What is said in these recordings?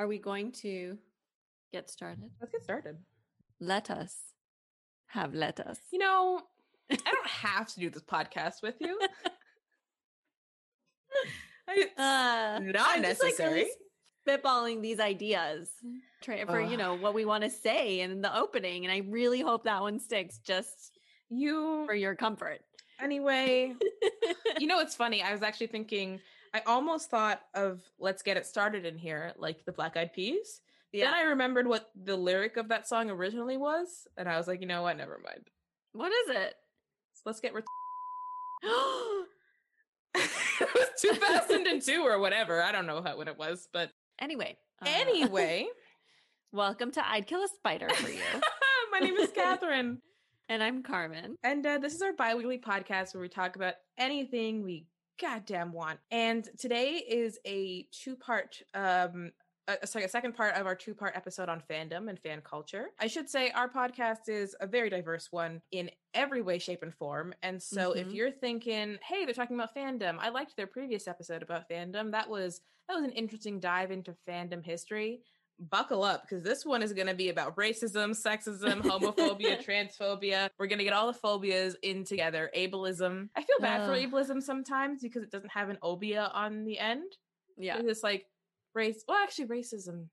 Are we going to get started? Let's get started. Let us have let us. You know, I don't have to do this podcast with you. It's Uh, not just, like, necessary. spitballing these ideas try for you know what we want to say in the opening, and I really hope that one sticks just you for your comfort. anyway. you know, it's funny. I was actually thinking. I almost thought of "Let's Get It Started" in here, like the Black Eyed Peas. Then I remembered what the lyric of that song originally was, and I was like, you know what? Never mind. what is it? So let's get. Ret- it was 2002 or whatever. I don't know how, what it was, but anyway. uh, anyway, welcome to I'd Kill a Spider for you. my name is Catherine. and I'm Carmen. And uh, this is our bi weekly podcast where we talk about anything we goddamn want. And today is a two part, um, uh, sorry, a second part of our two part episode on fandom and fan culture. I should say our podcast is a very diverse one in every way, shape, and form. And so if Mhm. you're thinking, hey, they're talking about fandom, I liked their previous episode about fandom. That was that was an interesting dive into fandom history. Buckle up because this one is going to be about racism, sexism, homophobia, transphobia. We're going to get all the phobias in together. Ableism. I feel bad for ableism sometimes because it doesn't have an obia on the end. Yeah. It's just like race. Well, actually, racism.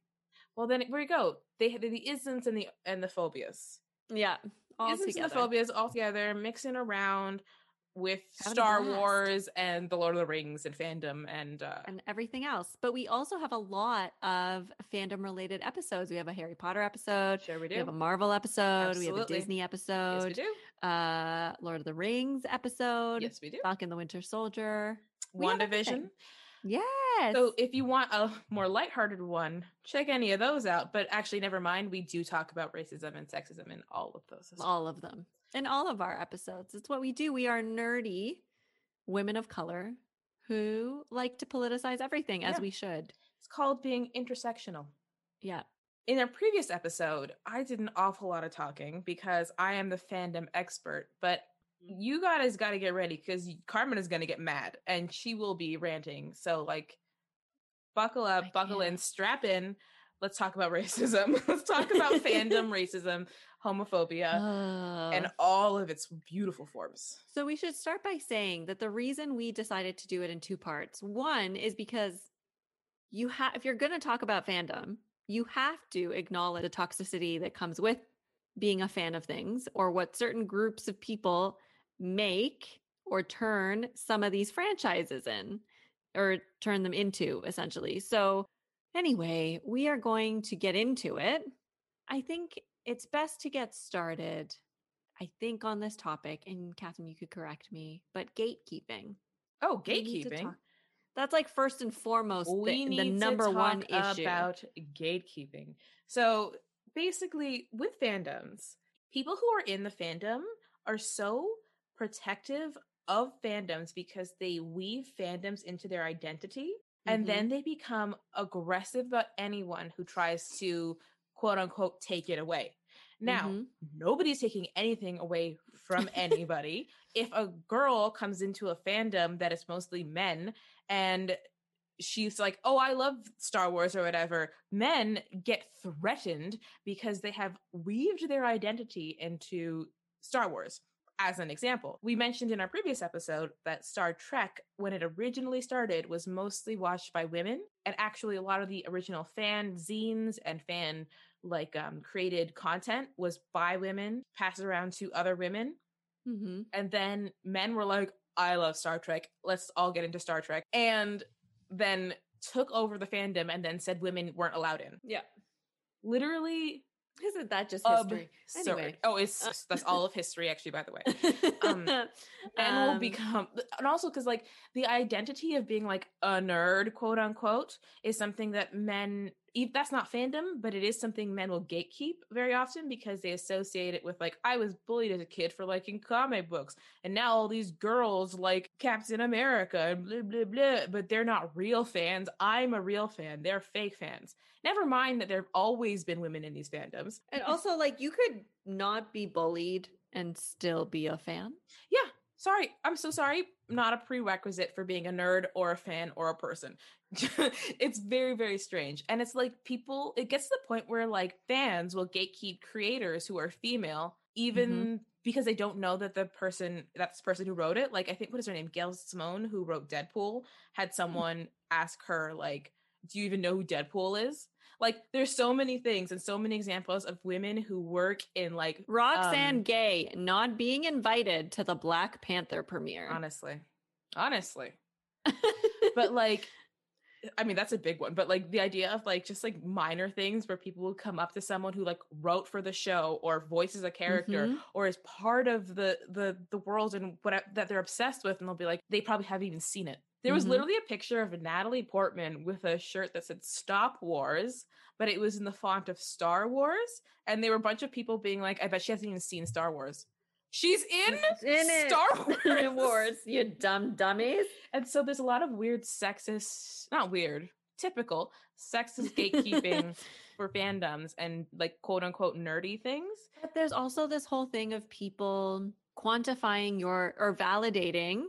Well, then where you go? They have the isms and the and the phobias. Yeah. All isms together. and the phobias all together, mixing around with Star. Wars and the Lord of the Rings and fandom and uh, and everything else. But we also have a lot of fandom related episodes. We have a Harry Potter episode. sure we do. We have a Marvel episode. Absolutely. We have a. Disney yes, we episode. do. uh Lord of the Rings episode. Yes, we do. Falcon the Winter Soldier. WandaVision. Yes. So if you want a more lighthearted one, check any of those out. But actually, never mind. We do talk about racism and sexism in all of those. as well. all of them. In all of our episodes. It's what we do. We are nerdy women of color who like to politicize everything as Yeah. we should. It's called being intersectional. Yeah. In our previous episode, I did an awful lot of talking because I am the fandom expert, but mm-hmm. you guys got to get ready because Carmen is going to get mad and she will be ranting. So, like, buckle up, I buckle in, can't. strap in. Let's talk about racism. Let's talk about fandom, racism, homophobia, and all of its beautiful forms. So we should start by saying that the reason we decided to do it in two parts, one is because you have if you're going to talk about fandom, you have to acknowledge the toxicity that comes with being a fan of things or what certain groups of people make or turn some of these franchises in or turn them into essentially. So anyway, we are going to get into it. I think it's best to get started I think on this topic, and Catherine, you could correct me, but gatekeeping. Oh, We need to gatekeeping. That's like first and foremost we the, need the number to one talk issue. about gatekeeping. So basically, with fandoms, people who are in the fandom are so protective of fandoms because they weave fandoms into their identity and Mhm. then they become aggressive about anyone who tries to quote unquote take it away. Now, Mhm. nobody's taking anything away from anybody. if a girl comes into a fandom that is mostly men and she's like, "Oh, I love Star Wars or whatever," men get threatened because they have weaved their identity into Star Wars. As an example, we mentioned in our previous episode that Star Trek, when it originally started, was mostly watched by women, and actually a lot of the original fan zines and fan like um, created content was by women, passed around to other women, Mhm. and then men were like, I love Star Trek. Let's all get into Star Trek. And then took over the fandom and then said women weren't allowed in. Yeah. Literally Isn't that just history? absurd. Anyway. Oh, it's Uh, that's all of history actually, by the way. um, will Um, become and also because like the identity of being like a nerd, quote unquote, is something that men that's not fandom, but it is something men will gatekeep very often because they associate it with like I was bullied as a kid for liking comic books, and now all these girls like Captain America and blah blah blah, but they're not real fans. I'm a real fan. They're fake fans. Never mind that there've always been women in these fandoms. And also, like, you could not be bullied and still be a fan. Yeah, sorry, I'm so sorry, not a prerequisite for being a nerd or a fan or a person. it's very, very strange. And it's like people, it gets to the point where like fans will gatekeep creators who are female, even mm-hmm. because they don't know that the person, that's the person who wrote it. Like, I think, what is her name? Gail Simone, who wrote Deadpool, had hmm. someone mm-hmm. ask her, like, do you even know who Deadpool is? Like there's so many things and so many examples of women who work in like Roxane um, Gay not being invited to the Black Panther premiere. Honestly. Honestly. but like I mean that's a big one, but like the idea of like just like minor things where people will come up to someone who like wrote for the show or voices a character mm-hmm. or is part of the the the world and what that they're obsessed with and they'll be like they probably haven't even seen it. There was mm-hmm. literally a picture of Natalie Portman with a shirt that said Stop Wars, but it was in the font of Star Wars. And there were a bunch of people being like, I bet she hasn't even seen Star Wars. She's in, in Star Wars. Wars, you dumb dummies. And so there's a lot of weird sexist, not weird, typical sexist gatekeeping for fandoms and like quote unquote nerdy things. But there's also this whole thing of people quantifying your or validating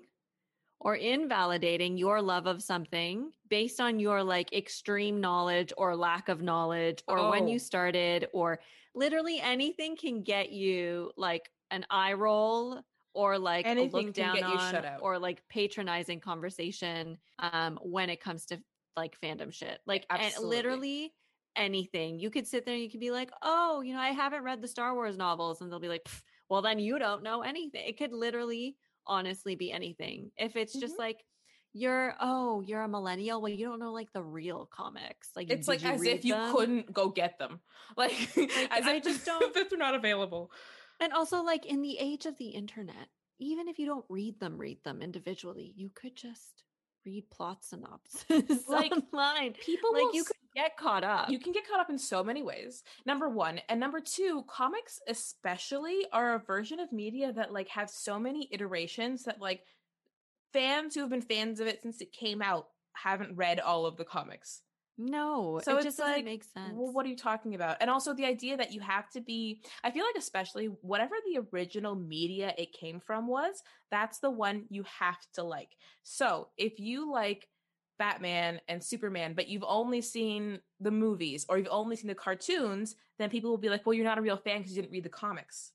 or invalidating your love of something based on your like extreme knowledge or lack of knowledge or oh. when you oh. started or literally anything can get you like an eye roll or like anything a look down on or like patronizing conversation um when it comes to like fandom shit like literally anything you could sit there and you could be like oh you know i haven't read the star wars novels and they'll be like well then you don't know anything it could literally honestly be anything. If it's mm-hmm. just like you're oh you're a millennial well you don't know like the real comics like it's like as if you couldn't go get them like, like as i just don't if they're not available and also like in the age of the internet even if you don't read them read them individually you could just read plot synopses like online people like you could get caught up you can get caught up in so many ways number one and number two comics especially are a version of media that like have so many iterations that like fans who have been fans of it since it came out haven't read all of the comics no, so it just like, makes sense. Well, what are you talking about? And also the idea that you have to be, I feel like, especially whatever the original media it came from was, that's the one you have to like. So if you like Batman and Superman, but you've only seen the movies or you've only seen the cartoons, then people will be like, well, you're not a real fan because you didn't read the comics.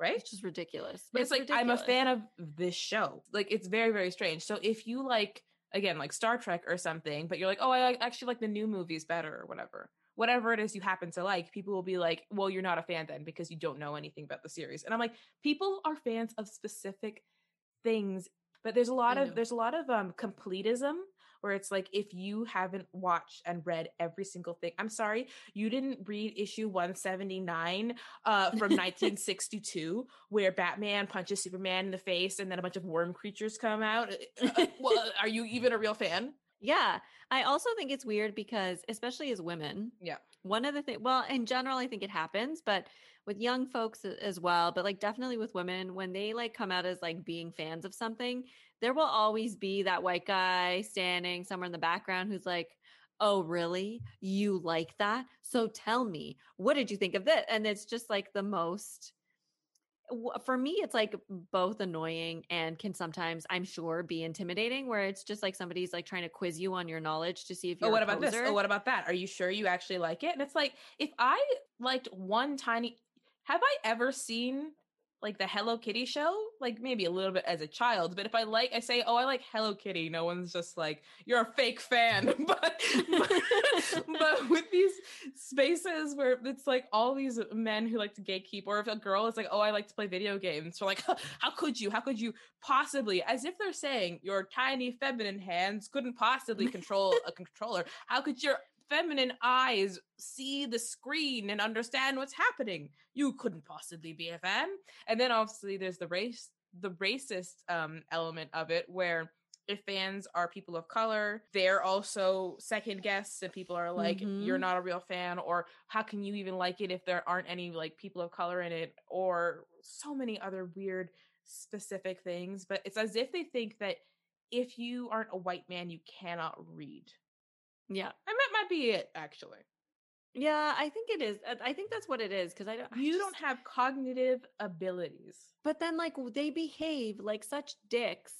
Right? It's just ridiculous. But it's, it's like, ridiculous. I'm a fan of this show. Like, it's very, very strange. So if you like, again, like Star Trek or something, but you're like, oh, I actually like the new movies better or whatever. Whatever it is you happen to like, people will be like, well, you're not a fan then because you don't know anything about the series. And I'm like, people are fans of specific things, but there's a lot of there's a lot of um completism where it's like if you haven't watched and read every single thing i'm sorry you didn't read issue 179 uh, from 1962 where batman punches superman in the face and then a bunch of worm creatures come out uh, uh, well are you even a real fan yeah i also think it's weird because especially as women yeah one of the things well in general i think it happens but with young folks as well but like definitely with women when they like come out as like being fans of something there will always be that white guy standing somewhere in the background who's like, Oh, really? You like that? So tell me, what did you think of this? And it's just like the most, for me, it's like both annoying and can sometimes, I'm sure, be intimidating. Where it's just like somebody's like trying to quiz you on your knowledge to see if you're. Oh, what about this? Oh, what about that? Are you sure you actually like it? And it's like if I liked one tiny, have I ever seen like the Hello Kitty show, like maybe a little bit as a child, but if I like, I say, oh, I like Hello Kitty, no one's just like, you're a fake fan. but, but, but, with these spaces where it's like all these men who like to gatekeep, or if a girl is like, oh, I like to play video games, so like, how could you? How could you possibly? As if they're saying your tiny feminine hands couldn't possibly control a controller. How could your feminine eyes see the screen and understand what's happening. You couldn't possibly be a fan. And then obviously there's the race, the racist um, element of it where if fans are people of color, they're also second guests and people are like, mm-hmm. you're not a real fan, or how can you even like it if there aren't any like people of color in it, or so many other weird specific things. But it's as if they think that if you aren't a white man, you cannot read. Yeah. And that might be it, actually. Yeah, I think it is. I think that's what it is because I don't. I You just- don't have cognitive abilities. But then, like, they behave like such dicks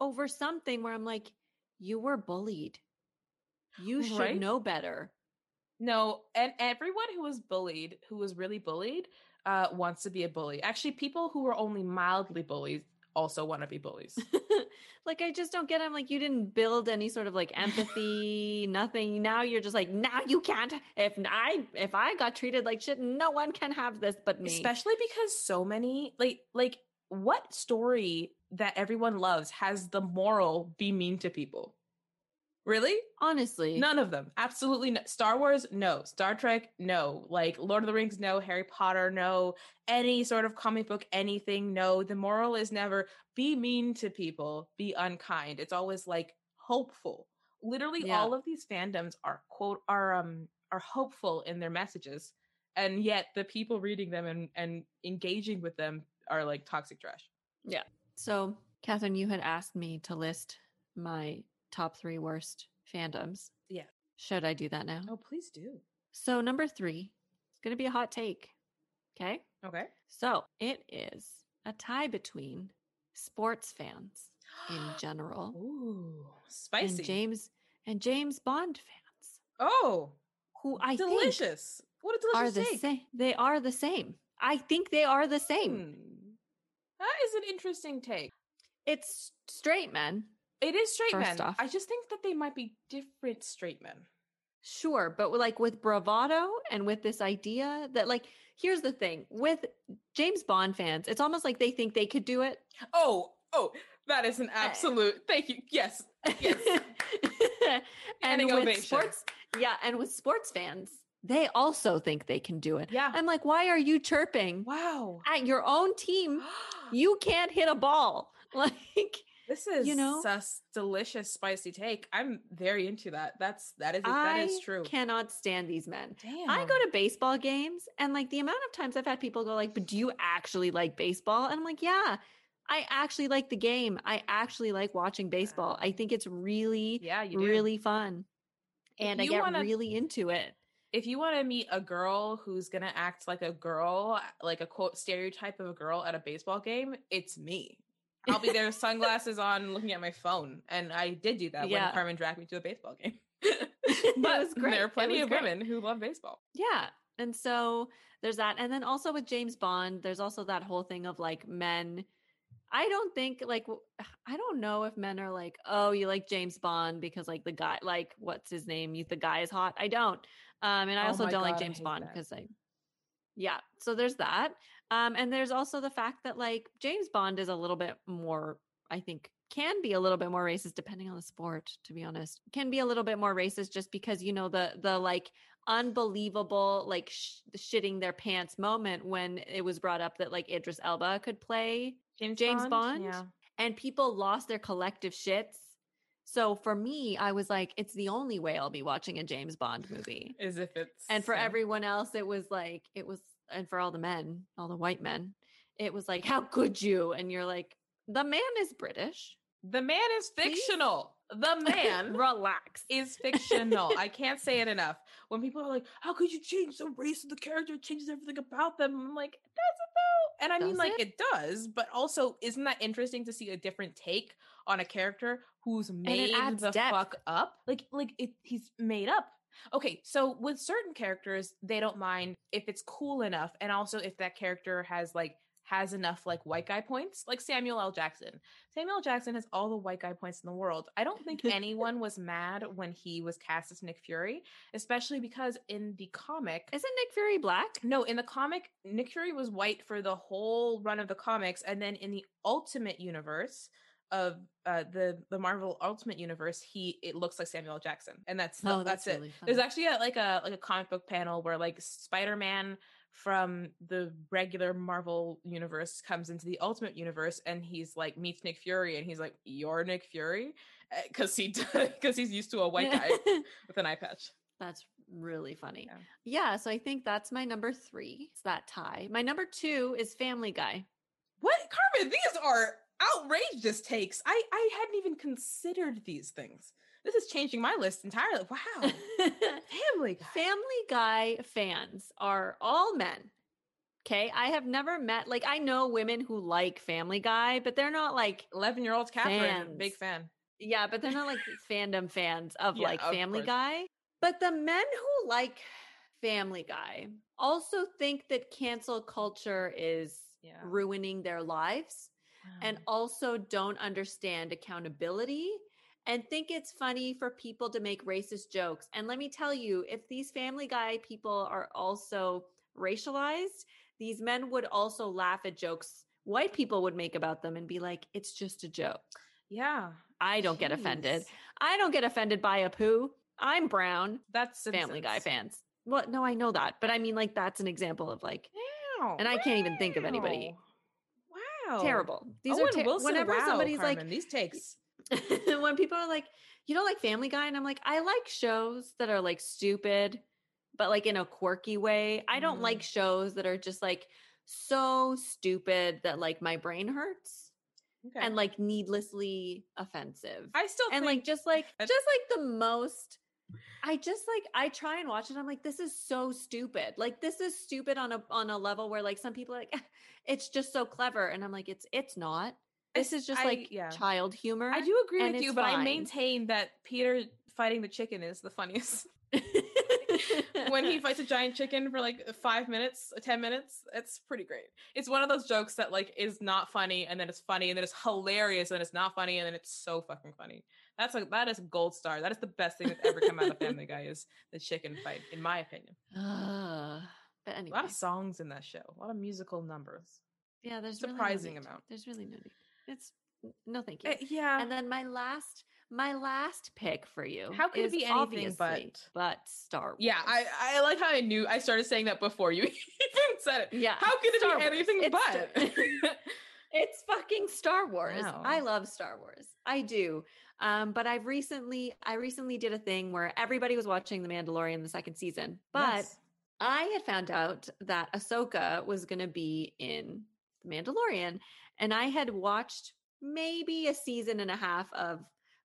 over something where I'm like, you were bullied. You should Right? know better. No, and everyone who was bullied, who was really bullied, uh, wants to be a bully. Actually, people who were only mildly bullied also want to be bullies. like, I just don't get. it. I'm like, you didn't build any sort of like empathy, nothing. Now you're just like, now you can't. If I if I got treated like shit, no one can have this but me. Especially because so many like like what story that everyone loves has the moral be mean to people? Really? Honestly, None of them. Absolutely no. Star Wars, no. Star Trek, no. Like Lord of the Rings, no. Harry Potter, no. Any sort of comic book, anything, no. The moral is never be mean to people, be unkind. It's always like hopeful. Literally Yeah. all of these fandoms are quote are um are hopeful in their messages. And yet the people reading them and, and engaging with them are like toxic trash. Yeah. So, Catherine, you had asked me to list my top three worst fandoms. Yeah. Should I do that now? Oh, please do. So, number three, it's going to be a hot take. Okay. Okay. So, it is a tie between sports fans in general Ooh, spicy. and James and James Bond fans, oh, who I think delicious. what a are delicious the take. same. They are the same. I think they are the same. Hmm. That is an interesting take. It's straight men, It is straight men. off. I just think that they might be different straight men. Sure, but like with bravado and with this idea that like here's the thing with James Bond fans, it's almost like they think they could do it. Oh, oh, that is an eh. absolute. Thank you. Yes, yes. and with ovation. sports, yeah, and with sports fans, they also think they can do it. Yeah. I'm like, why are you chirping Wow. at your own team? You can't hit a ball. Like this is you know? a s- delicious spicy take. I'm very into that. That's that is that I is true. cannot stand these men. Damn. I go to baseball games and like the amount of times I've had people go like, "But do you actually like baseball?" And I'm like, "Yeah, I actually like the game. I actually like watching baseball. I think it's really Yeah, really fun." And I get wanna- really into it. if you want to meet a girl who's gonna act like a girl, like a quote stereotype of a girl at a baseball game, it's me. I'll be there, sunglasses on, looking at my phone, and I did do that Yeah. when Carmen dragged me to a baseball game. It was great. there are plenty of great. women who love baseball. Yeah. And so there's that. And then also with James Bond, there's also that whole thing of like men. I don't think like I don't know if men are like, oh, you like James Bond because like the guy, like what's his name? You the guy is hot. I don't. Um, and I Oh also don't like God, I James Bond because I, yeah. So there's that. Um, and there's also the fact that like James Bond is a little bit more, I think, can be a little bit more racist depending on the sport. To be honest, can be a little bit more racist just because you know the the like unbelievable like sh- shitting their pants moment when it was brought up that like Idris Elba could play James, James Bond? Yeah. and people lost their collective shits. So for me, I was like, it's the only way I'll be watching a James Bond movie. As if it's And for everyone else, it was like, it was, and for all the men, all the white men, it was like, how could you? And you're like, the man is British. the man is Please? fictional. The man relax. is fictional. I can't say it enough. When people are like, "How could you change the race of the character? It changes everything about them." I'm like, "Does it though?" And I mean, like, it? it does, but also, isn't that interesting to see a different take on a character who's made the depth. fuck up? Like, like it, he's made up. Okay, so with certain characters, they don't mind if it's cool enough, and also if that character has like has enough like white guy points, like Samuel L. Jackson. Samuel L. Jackson has all the white guy points in the world. I don't think anyone was mad when he was cast as Nick Fury, especially because in the comic, Isn't Nick Fury black? no, in the comic, Nick Fury was white for the whole run of the comics, and then in the Ultimate Universe of uh, the the Marvel Ultimate Universe, he it looks like Samuel Jackson, and that's Oh, that's, that's it. really There's actually a, like a like a comic book panel where like Spider Man from the regular Marvel universe comes into the Ultimate Universe, and he's like meets Nick Fury, and he's like, "You're Nick Fury," because he because he's used to a white guy with an eye patch. That's really funny. Yeah. Yeah. So I think that's my number three. It's that tie. My number two is Family Guy. What, Carmen? These are outrageous takes. I I hadn't even considered these things. This is changing my list entirely. Wow, family Family Guy. Family Guy fans are all men. Okay. I have never met, like, I know women who like Family Guy, but they're not like, 11 year old Catherine, Fans. big fan. yeah, but they're not like fandom fans of Yeah, like of Family course. Guy. But the men who like Family Guy also think that cancel culture is Yeah. ruining their lives and also don't understand accountability and think it's funny for people to make racist jokes. And let me tell you, if these Family Guy people are also racialized, these men would also laugh at jokes white people would make about them and be like, it's just a joke. yeah. I don't get offended. I don't get offended by a poo. I'm brown. That's Family Guy fans. Well, no, I know that, but I mean, like, that's an example of like Wow. And I can't even think of anybody. Wow. terrible. These Owen are ter- Wilson, whenever wow, somebody's Carmen, these takes. when people are like, you don't like Family Guy, and I'm like, I like shows that are like stupid, but like in a quirky way. I don't Mhm. like shows that are just like so stupid that like my brain hurts Okay. and like needlessly offensive. I still and like just like just like the most i just like i try and watch it i'm like this is so stupid like this is stupid on a on a level where like some people are like it's just so clever and i'm like it's it's not this is just I- like yeah. child humor I do agree with you, but I maintain that Peter fighting the chicken is the funniest. when he fights a giant chicken for like five minutes, uh, ten minutes, it's pretty great. It's one of those jokes that like is not funny, and then it's funny, and then it's hilarious, and then it's not funny, and then it's so fucking funny. That's like that is gold star. That is the best thing that's ever come out of Family Guy is the chicken fight, in my opinion. Ugh. But A lot of songs in that show, a lot of musical numbers. yeah there's surprising really no amount. there's really no need it's no thank you Uh, yeah, and then my last my last pick for you How could it be anything but- but star wars yeah. I I like how I knew. I started saying that before you even said it. yeah How could it Star be Wars. anything It's but? It's fucking Star Wars. Wow. I love Star Wars. I do. Um, but I've recently, I recently did a thing where everybody was watching The Mandalorian the second season, but Yes. I had found out that Ahsoka was going to be in The Mandalorian, and I had watched maybe a season and a half of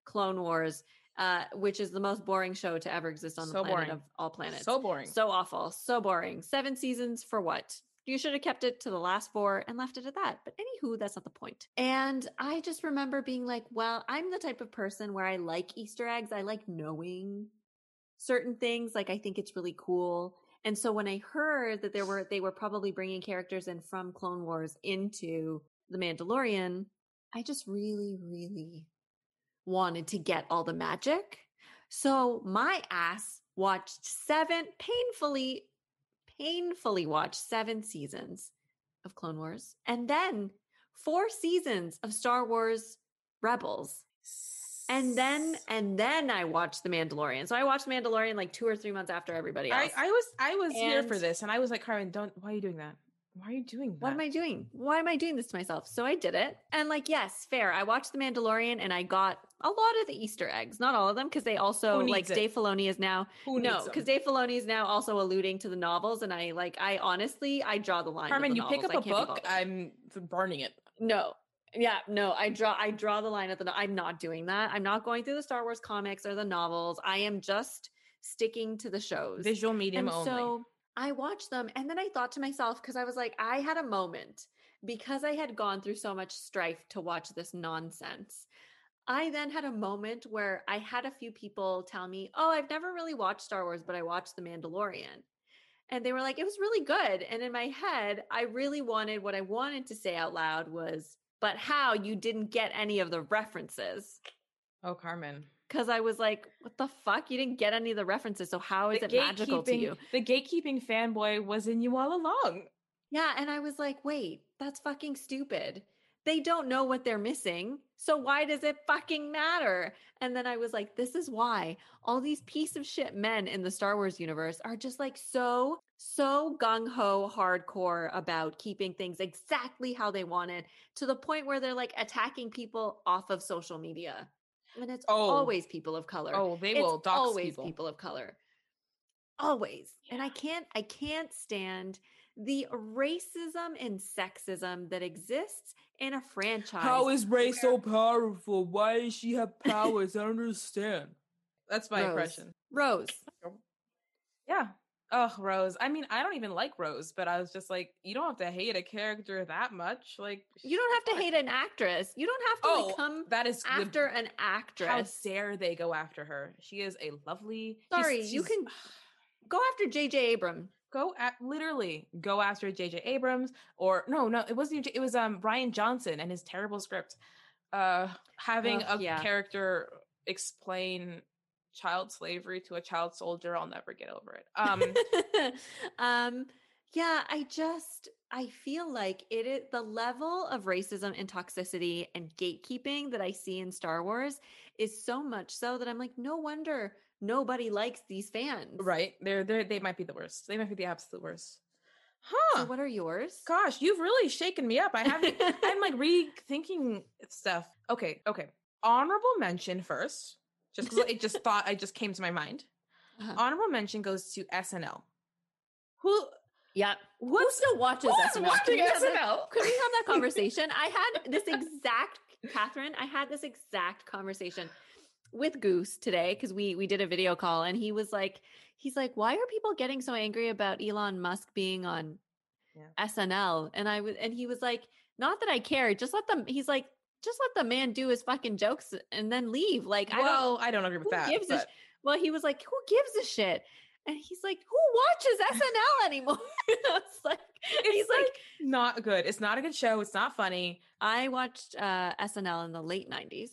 Clone Wars, uh, which is the most boring show to ever exist on the planet boring. of all planets. so boring. So awful, so boring. Seven seasons for what? You should have kept it to the last four and left it at that. But anywho, that's not the point. And I just remember being like, well, I'm the type of person where I like Easter eggs. I like knowing certain things. Like I think it's really cool. And so when I heard that there were they were probably bringing characters in from Clone Wars into The Mandalorian, I just really really wanted to get all the magic. So my ass watched seven painfully painfully watched seven seasons of Clone Wars and then four seasons of Star Wars Rebels. And then and then I watched The Mandalorian. So I watched The Mandalorian like 2 or 3 months after everybody else. I, I was I was here for this, and I was like, Carmen, don't. Why are you doing that? Why are you doing that? what am I doing? Why am I doing this to myself? So I did it. And like, yes, fair. I watched The Mandalorian and I got a lot of the Easter eggs. Not all of them, because they also like it? Dave Filoni is now Who no, because Dave Filoni is now also alluding to the novels, and I like I honestly I draw the line. Carmen, the you pick up a book. I'm burning it. No. Yeah, no, I draw I draw the line at the I'm not doing that. I'm not going through the Star Wars comics or the novels. I am just sticking to the shows. Visual medium and only. so I watched them and then I thought to myself because I was like I had a moment because I had gone through so much strife to watch this nonsense. I then had a moment where I had a few people tell me, "Oh, I've never really watched Star Wars, but I watched The Mandalorian." And they were like, "It was really good." And in my head, I really wanted what I wanted to say out loud was, "But how you didn't get any of the references?" oh, Carmen, Cuz I was like, "What the fuck? You didn't get any of the references. So how is the it magical to you?" The gatekeeping fanboy was in you all along. Yeah, and I was like, "Wait, that's fucking stupid." They don't know what they're missing. So why does it fucking matter? And then I was like, this is why all these piece of shit men in the Star Wars universe are just like so, so gung ho hardcore about keeping things exactly how they want it to the point where they're like attacking people off of social media. And it's Oh. always people of color. Oh, they it's will dox always people. people of color. Always. And I can't I can't stand the racism and sexism that exists in a franchise. is Rey so powerful? Why does she have powers? I don't understand. That's my Rose. impression. Rose, Oh, Rose. I mean, I don't even like Rose, but I was just like, you don't have to hate a character that much. Like, You don't have to hate an actress. You don't have to Oh, like come that is the- after an actress. How dare they go after her? She is a lovely. she's- Sorry, you can go after JJ Abrams. go at literally go after J.J. Abrams or no, no, it wasn't. It was um Brian Johnson and his terrible script. Uh, having Ugh, a yeah. character explain child slavery to a child soldier, I'll never get over it. Um, um yeah i just i feel like it is the level of racism and toxicity and gatekeeping that i see in star wars is so much so that i'm like no wonder nobody likes these fans right? They're they they might be the worst. They might be the absolute worst. Huh? so what are yours Gosh, you've really shaken me up. I haven't. I'm like rethinking stuff. Okay, okay. Honorable mention first, just because it just thought I just came to my mind. Uh-huh. Honorable mention goes to SNL. Who? yeah who still watches who's SNL? watching Can we that- SNL? Could we have that conversation? I had this exact Catherine. I had this exact conversation with Goose today because we we did a video call and he was like, he's like, why are people getting so angry about Elon Musk being on Yeah. SNL? And I was and he was like, not that I care, just let them. He's like, just let the man do his fucking jokes and then leave. Like I don't. I don't agree with that. gives a sh- Well, he was like, who gives a shit? And he's like, who watches SNL anymore? I was like, he's like, like not good. It's not a good show. It's not funny. I watched uh, SNL in the late 90s.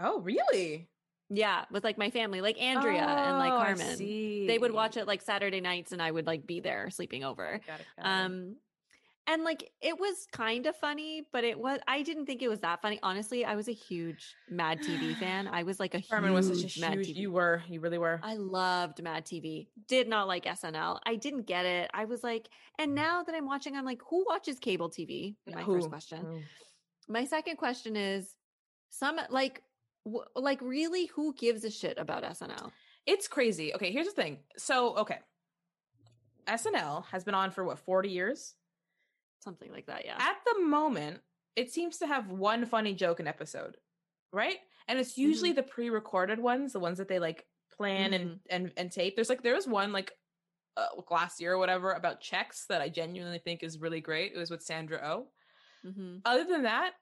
Oh, really? Yeah, with like my family, like Andrea and like Oh, Carmen. They would watch it like Saturday nights and I would like be there sleeping over. Got it, got it. Um and like it was kind of funny, but it was I didn't think it was that funny. Honestly, I was a huge Mad TV fan. I was like a Carmen was such a Mad huge. TV. You were. You really were. I loved Mad TV. Did not like SNL. I didn't get it. I was like, and mm. now that I'm watching, I'm like, who watches cable TV? My Who? first question. Who? My second question is some like w- like really who gives a shit about SNL? It's crazy. Okay, here's the thing. So, okay. SNL has been on for what, 40 years? Something like that, yeah. At the moment, it seems to have one funny joke an episode, right? And it's usually the pre-recorded ones, the ones that they like plan and and and tape. There's like there was one like uh, last year or whatever about checks that I genuinely think is really great. It was with Sandra Oh. hmm Other than that,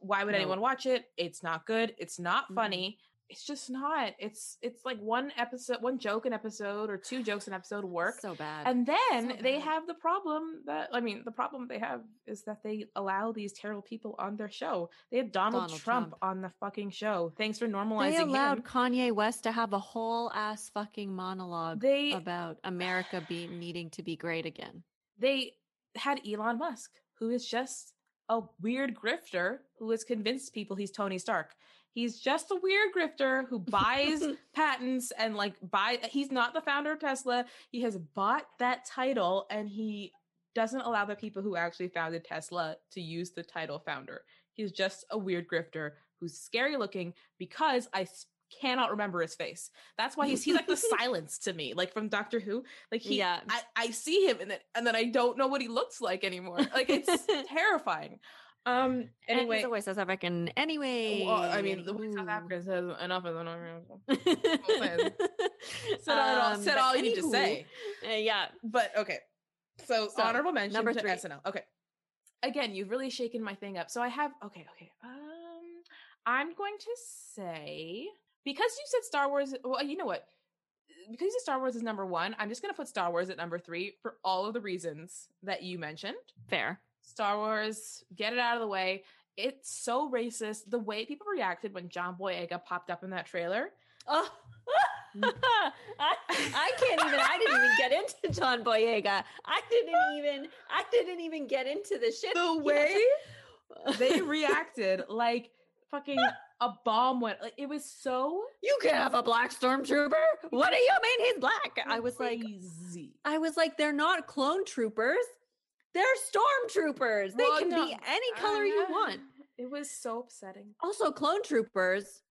why would No. anyone watch it? It's not good. It's not Mhm. funny. It's just not. It's it's like one episode, one joke an episode, or two jokes an episode work. So bad. And then So they have the problem that I mean, the problem they have is that they allow these terrible people on their show. They had Donald, Donald Trump, Trump. on the fucking show. Thanks for normalizing they allowed him. Kanye West to have a whole ass fucking monologue They about America being needing to be great again. they had Elon Musk, who is just a weird grifter who has convinced people he's Tony Stark. He's just a weird grifter who buys patents and like buy he's not the founder of Tesla. He has bought that title and he doesn't allow the people who actually founded Tesla to use the title founder. He's just a weird grifter who's scary looking because I cannot remember his face. That's why he's he's like the silence to me, like from Doctor Who. Like he, Yeah. I, I see him and then and then I don't know what he looks like anymore. Like it's terrifying. Um. And Anyway, he's always South African anyway. well, I mean, the way South. Africa says enough is enough. Said all, Um, said all you need to say. uh, yeah. But okay. So, So, honorable mention number to three. SNL. Okay. Again, you've really shaken my thing up. So I have okay, okay. Um I'm going to say because you said Star Wars well, you know what? Because you said Star Wars is number 1, I'm just going to put Star Wars at number 3 for all of the reasons that you mentioned. Fair. Star Wars, get it out of the way. It's so racist. The way people reacted when John Boyega popped up in that trailer. Oh. I, I can't even I didn't even get into John Boyega. I didn't even I didn't even get into the shit. The way they reacted like fucking a bomb went. Like it was so You can't have a black stormtrooper. What do you mean he's black? I was like. I was like they're not clone troopers. They're stormtroopers. They Well, can no, be any color you uh, want. It was so upsetting. Also clone troopers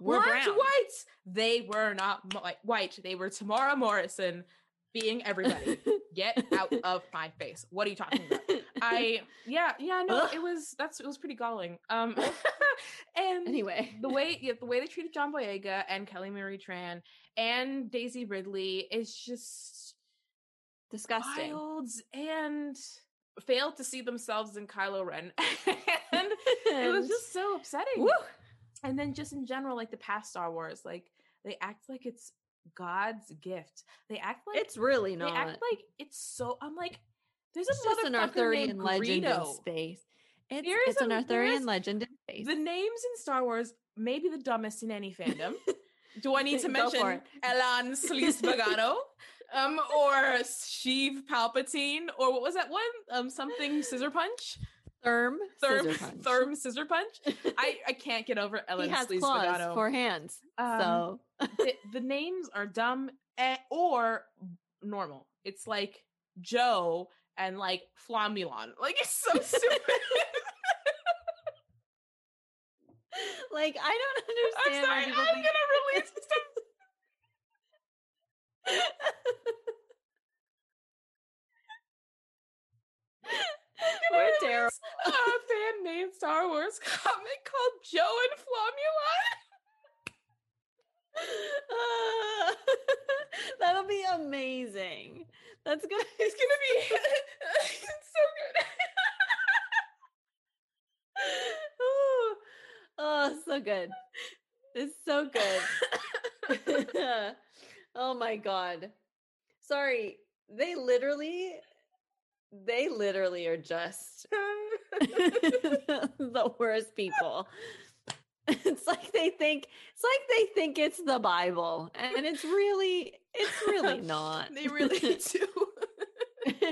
were Weren't brown. white. They were not mo- white. They were Temuera Morrison being everybody. Get out of my face. What are you talking about? I yeah yeah no Ugh. it was that's it was pretty galling. Um and anyway. the way yeah, the way they treated John Boyega and Kelly Marie Tran and Daisy Ridley is just Disgusting. wilds and failed to see themselves in Kylo Ren. and it was just so upsetting. Woo! And then just in general, like the past Star Wars, like they act like it's God's gift. They act like It's really not. they act like it's so I'm like, there's it's a just an Arthurian named legend in space. It's, There is it's an a- there Arthurian legend in space. The names in Star Wars may be the dumbest in any fandom. Do I need to mention Elan Sleaze um, or Sheev Palpatine, or what was that one? Um, something Scissor Punch, Therm, Therm, scissor punch. Therm Scissor Punch. I I can't get over Elan he has Sleaze claws for hands. Um, so the, the names are dumb eh, or normal. It's like Joe and like Flamulon. Like it's so stupid. like I don't understand. I'm sorry. I'm gonna release stuff. We're terrible. a fan made Star Wars comic called Joe and Flomulon. Uh, that'll be amazing. That's gonna It's gonna be it's so good. Ooh. oh, so good. It's so good. Oh my god. Sorry. They literally they literally are just the worst people. It's like they think it's like they think it's the Bible and it's really it's really not. they really do.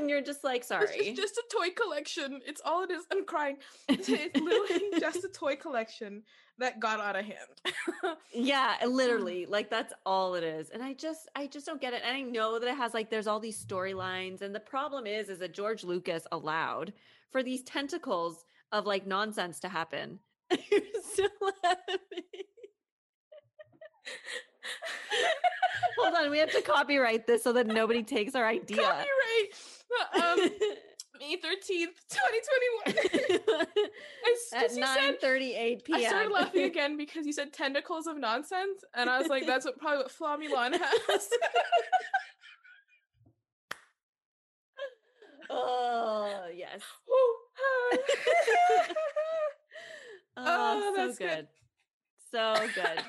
And you're just like It's sorry. just, just a toy collection. It's all it is. I'm crying. It's, it's literally just a toy collection that got out of hand. Yeah, mm. literally, like that's all it is. And I just I just don't get it. And I know that it has like there's all these storylines and the problem is is that George Lucas allowed for these tentacles of like nonsense to happen. You're still laughing. Hold on, we have to copyright this so that nobody takes our idea. Copyright. Um, May 13th, 2021. As, At said, 9:38 p.m. I started laughing again because you said tentacles of nonsense, and I was like, that's what probably what Flamulon has. oh, yes. Oh, Oh, so that's good. good. So good.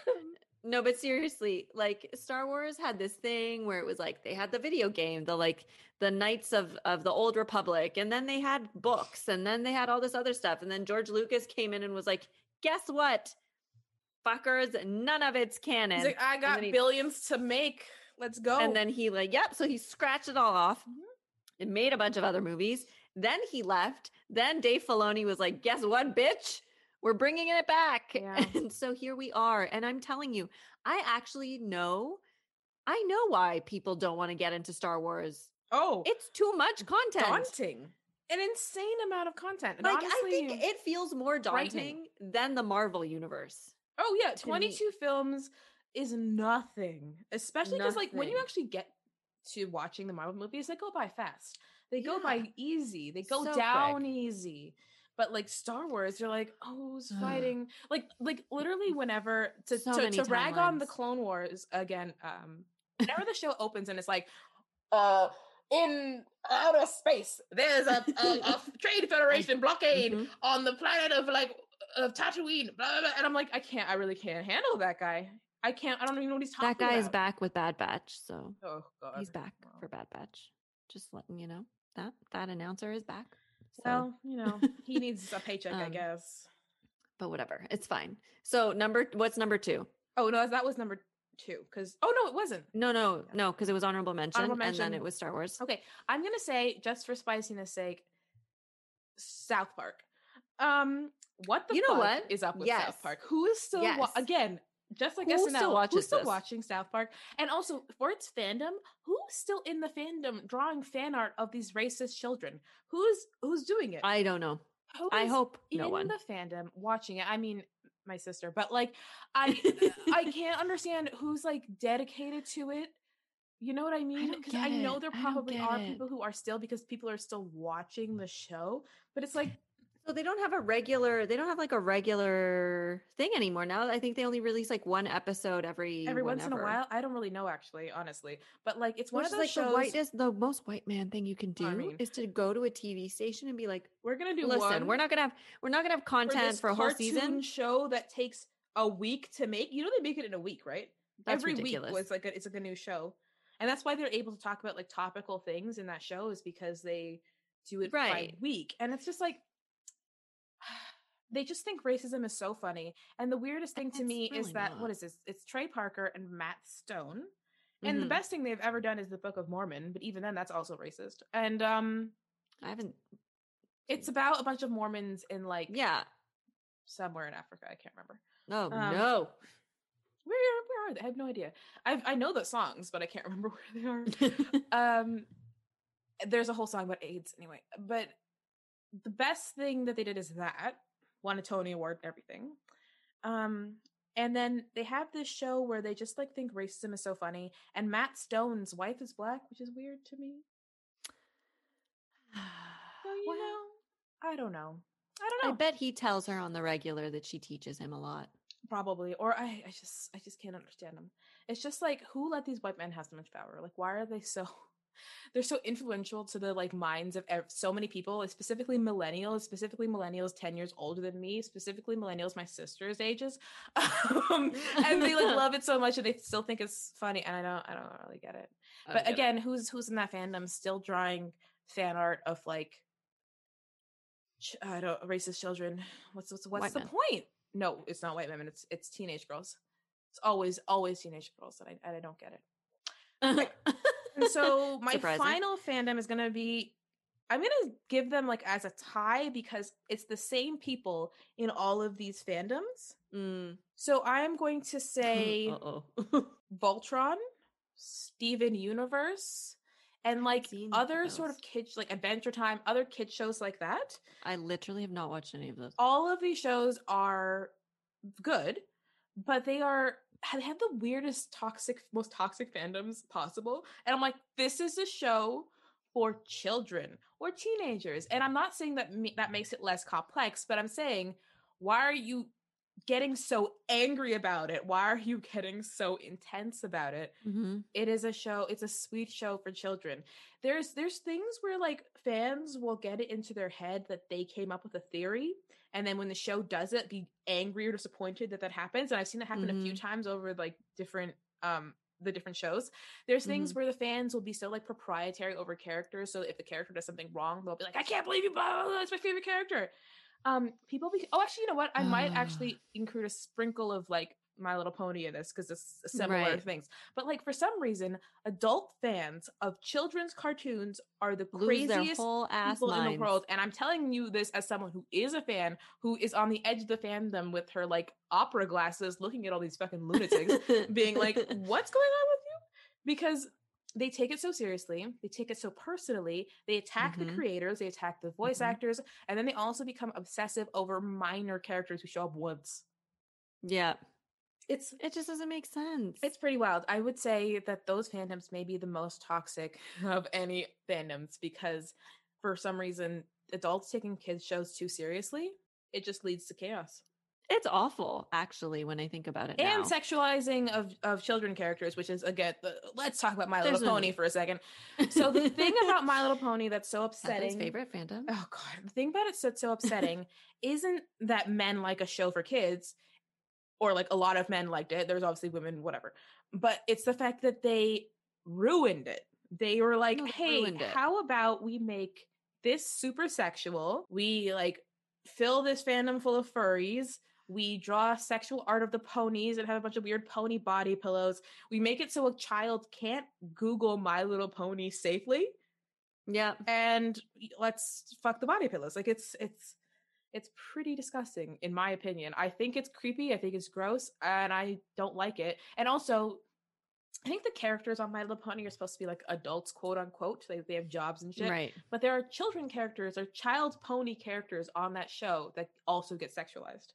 No, but seriously, like Star Wars had this thing where it was like they had the video game, the like the Knights of of the Old Republic, and then they had books, and then they had all this other stuff, and then George Lucas came in and was like, "Guess what, fuckers? None of it's canon." Like, I got he- billions to make. Let's go. And then he like, yep. So he scratched it all off Mhm. and made a bunch of other movies. Then he left. Then Dave Filoni was like, guess what, bitch? We're bringing it back. Yeah. And so here we are. And I'm telling you, I actually know, I know why people don't want to get into Star Wars. oh, It's too much content. daunting. An insane amount of content. And Like honestly, I think it feels more daunting than the Marvel universe. Oh yeah, to me- 22 films is nothing. Especially because like when you actually get to watching the Marvel movies, they go by fast. They go by easy. They go So down quick. easy. But like Star Wars, you're like, oh, who's fighting? Like, like literally, whenever to So to, to rag on the. Clone Wars again, um, whenever the show opens and it's like, uh, in outer space, there's a, a, a trade federation blockade Mhm. on the planet of like of Tatooine, blah, blah, blah. and I'm like, I can't, I really can't handle that guy. I can't, I don't even know what he's talking That guy is back with Bad Batch. So Oh god, he's back Well, for Bad Batch. Just letting you know that that announcer is back. So, Well, you know, he needs a paycheck, I Um, guess. but whatever, it's fine. So number, what's number two? Oh no, that was number two. Because oh no, it wasn't. No, no, no, because it was honorable mention, Honorable and then it was Star Wars. Okay, I'm gonna say just for spiciness sake, South Park. Um, what the You know what? is up with Yes. South Park? Who is still wa- again? Just like Who SNL, still watches who's still this? watching South Park? And also for its fandom, who's still in the fandom drawing fan art of these racist children? Who's who's doing it? I don't know. Who I hope in no one. the fandom watching it. I mean, my sister, but like, I I can't understand who's like dedicated to it. You know what I mean? don't I know there probably are it. people who are still because people are still watching the show, but it's like So they don't have a regular. They don't have like a regular thing anymore now. I think they only release like one episode every every once in a while. I don't really know actually, honestly, but like it's one Which of those like shows. the whitest, the most white man thing you can do I mean- is to go to a TV station and be like, we're gonna do "Listen, one. we're not gonna have, we're not gonna have for content this for, a whole season." show that takes a week to make. You know they make it in a week, right? That's Every ridiculous. week was like a, it's like a new show, and that's why they're able to talk about like topical things in that show is because they do it by Right. week, and it's just like they just think racism is so funny. And the weirdest thing to It's me is that not. what is this? It's Trey Parker and Matt Stone. And the Mhm. best thing they've ever done is the Book of Mormon, but even then that's also racist. And um I haven't. it's about a bunch of Mormons in like Yeah. somewhere in Africa. I can't remember. Oh Um, no. Where where are they? I have no idea. I I know the songs, but I can't remember where they are. um there's a whole song about AIDS anyway. But the best thing that they did is that won a Tony Award and everything. Um and then they have this show where they just like think racism is so funny. And Matt Stone's wife is black, which is weird to me. So you Well, know, I don't know. I don't know. I bet he tells her on the regular that she teaches him a lot. Probably. Or I, I just I just can't understand them. It's just like who let these white men have so much power? Like why are they so they're so influential to the like minds of ev- so many people, specifically millennials, specifically millennials 10 years older than me, specifically millennials my sister's ages. Um, and they like love it so much and they still think it's funny and I don't I don't really get it. I But get it. again, who's who's in that fandom still drawing fan art of like ch- I don't racist children. What's what's what's White the men. point? No, it's not white women. It's it's teenage girls. It's always always teenage girls, and I and I don't get it. And so my Surprising. final fandom is gonna be. I'm gonna give them like as a tie because it's the same people in all of these fandoms. Mm. So I'm going to say. Voltron, Steven Universe, and like other sort of kids like Adventure Time, other kid shows like that. I literally have not watched any of those. All of these shows are good, but they are they have the weirdest toxic most toxic fandoms possible. And I'm like, this is a show for children or teenagers. And I'm not saying that me- that makes it less complex, but I'm saying why are you getting so angry about it? Why are you getting so intense about it? Mm-hmm. it is a show it's a sweet show for children there's there's things where like fans will get it into their head that they came up with a theory and then when the show does it be angry or disappointed that that happens and i've seen it happen a few Mhm. times over like different um the different shows there's things where the fans will be so like proprietary over characters so if the character does something wrong they'll be like i can't believe you blah, blah, blah, it's my favorite character um people be oh actually you know what i might Ah. actually include a sprinkle of like my little pony in this because it's similar Right. things but like for some reason adult fans of children's cartoons are the Lose craziest whole ass people in the world and i'm telling you this as someone who is a fan who is on the edge of the fandom with her like opera glasses looking at all these fucking lunatics being like what's going on with you because they take it so seriously they take it so personally they attack the Mhm. creators they attack the voice Mhm. actors and then they also become obsessive over minor characters who show up once yeah, it's it just doesn't make sense. It's pretty wild. I would say that those fandoms may be the most toxic of any fandoms because for some reason adults taking kids shows too seriously, it just leads to chaos. It's awful, actually, when I think about it. And now. sexualizing of, of children characters, which is again, the, let's talk about My There's Little Pony for a second. So the thing about My Little Pony that's so upsetting favorite fandom. Oh god, the thing about it that's so upsetting isn't that men like a show for kids, or like a lot of men liked it. There's obviously women, whatever, but it's the fact that they ruined it. They were like, No, they "Hey, how about we make this super sexual? We like fill this fandom full of furries." We draw sexual art of the ponies and have a bunch of weird pony body pillows. We make it so a child can't Google My Little Pony safely Yeah, and let's fuck the body pillows. Like it's it's it's pretty disgusting in my opinion. I think it's creepy. I think it's gross, and I don't like it. And also, I think the characters on My Little Pony are supposed to be like adults, quote unquote. They they have jobs and shit. right. But there are children characters or child pony characters on that show that also get sexualized.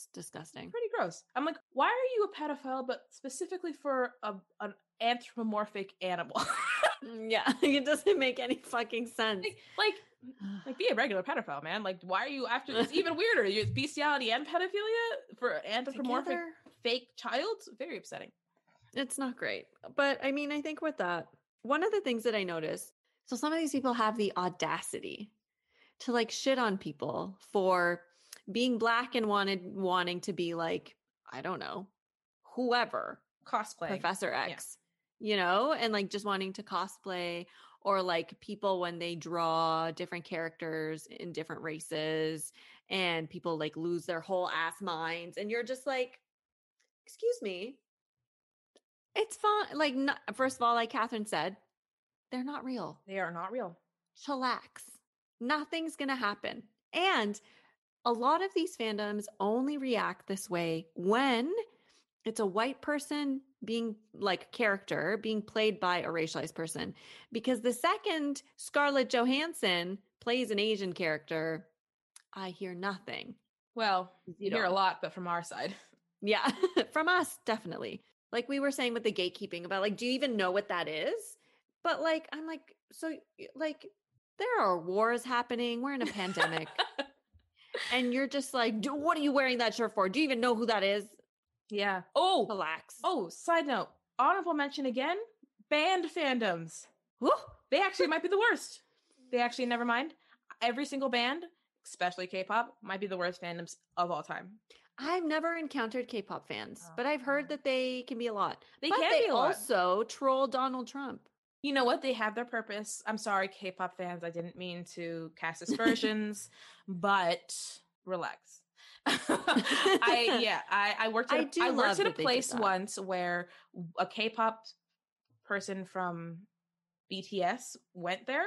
It's disgusting. Pretty gross. I'm like, why are you a pedophile, but specifically for a, an anthropomorphic animal? Mm, Yeah, it doesn't make any fucking sense. like, like like be a regular pedophile, man. Like, why are you after? It's even weirder. It's bestiality and pedophilia for anthropomorphic Together. fake child. Very upsetting. It's not great. But I mean, I think with that, one of the things that I noticed so some of these people have the audacity to like shit on people for being black and wanted wanting to be like, I don't know, whoever, Cosplay. Professor X, you know, and like just wanting to cosplay or like people when they draw different characters in different races and people like lose their whole ass minds and you're just like excuse me. It's fine like not, first of all like catherine said they're not real. They are not real. chillax. Nothing's gonna happen. And a lot of these fandoms only react this way when it's a white person being like character being played by a racialized person because the second scarlett johansson plays an asian character i hear nothing. Well, You you hear a lot, but from our side. yeah from us definitely. Like we were saying with the gatekeeping about like do you even know what that is? But like i'm like so like there are wars happening we're in a pandemic and you're just like what are you wearing that shirt for do you even know who that is yeah. Oh, relax oh. Side note. Honorable mention again. Band fandoms. Whew. They actually might be the worst. They actually never mind. Every single band, especially K-pop, might be the worst fandoms of all time. I've never encountered K-pop fans, oh, but I've Oh. heard that they can be a lot. They but can they be a lot. also troll Donald Trump. You know what? They have their purpose. I'm sorry, K-pop fans. I didn't mean to cast aspersions, but relax. I yeah, I, I worked. At I a- do I worked at a that they did place once where a K-pop person from BTS went there,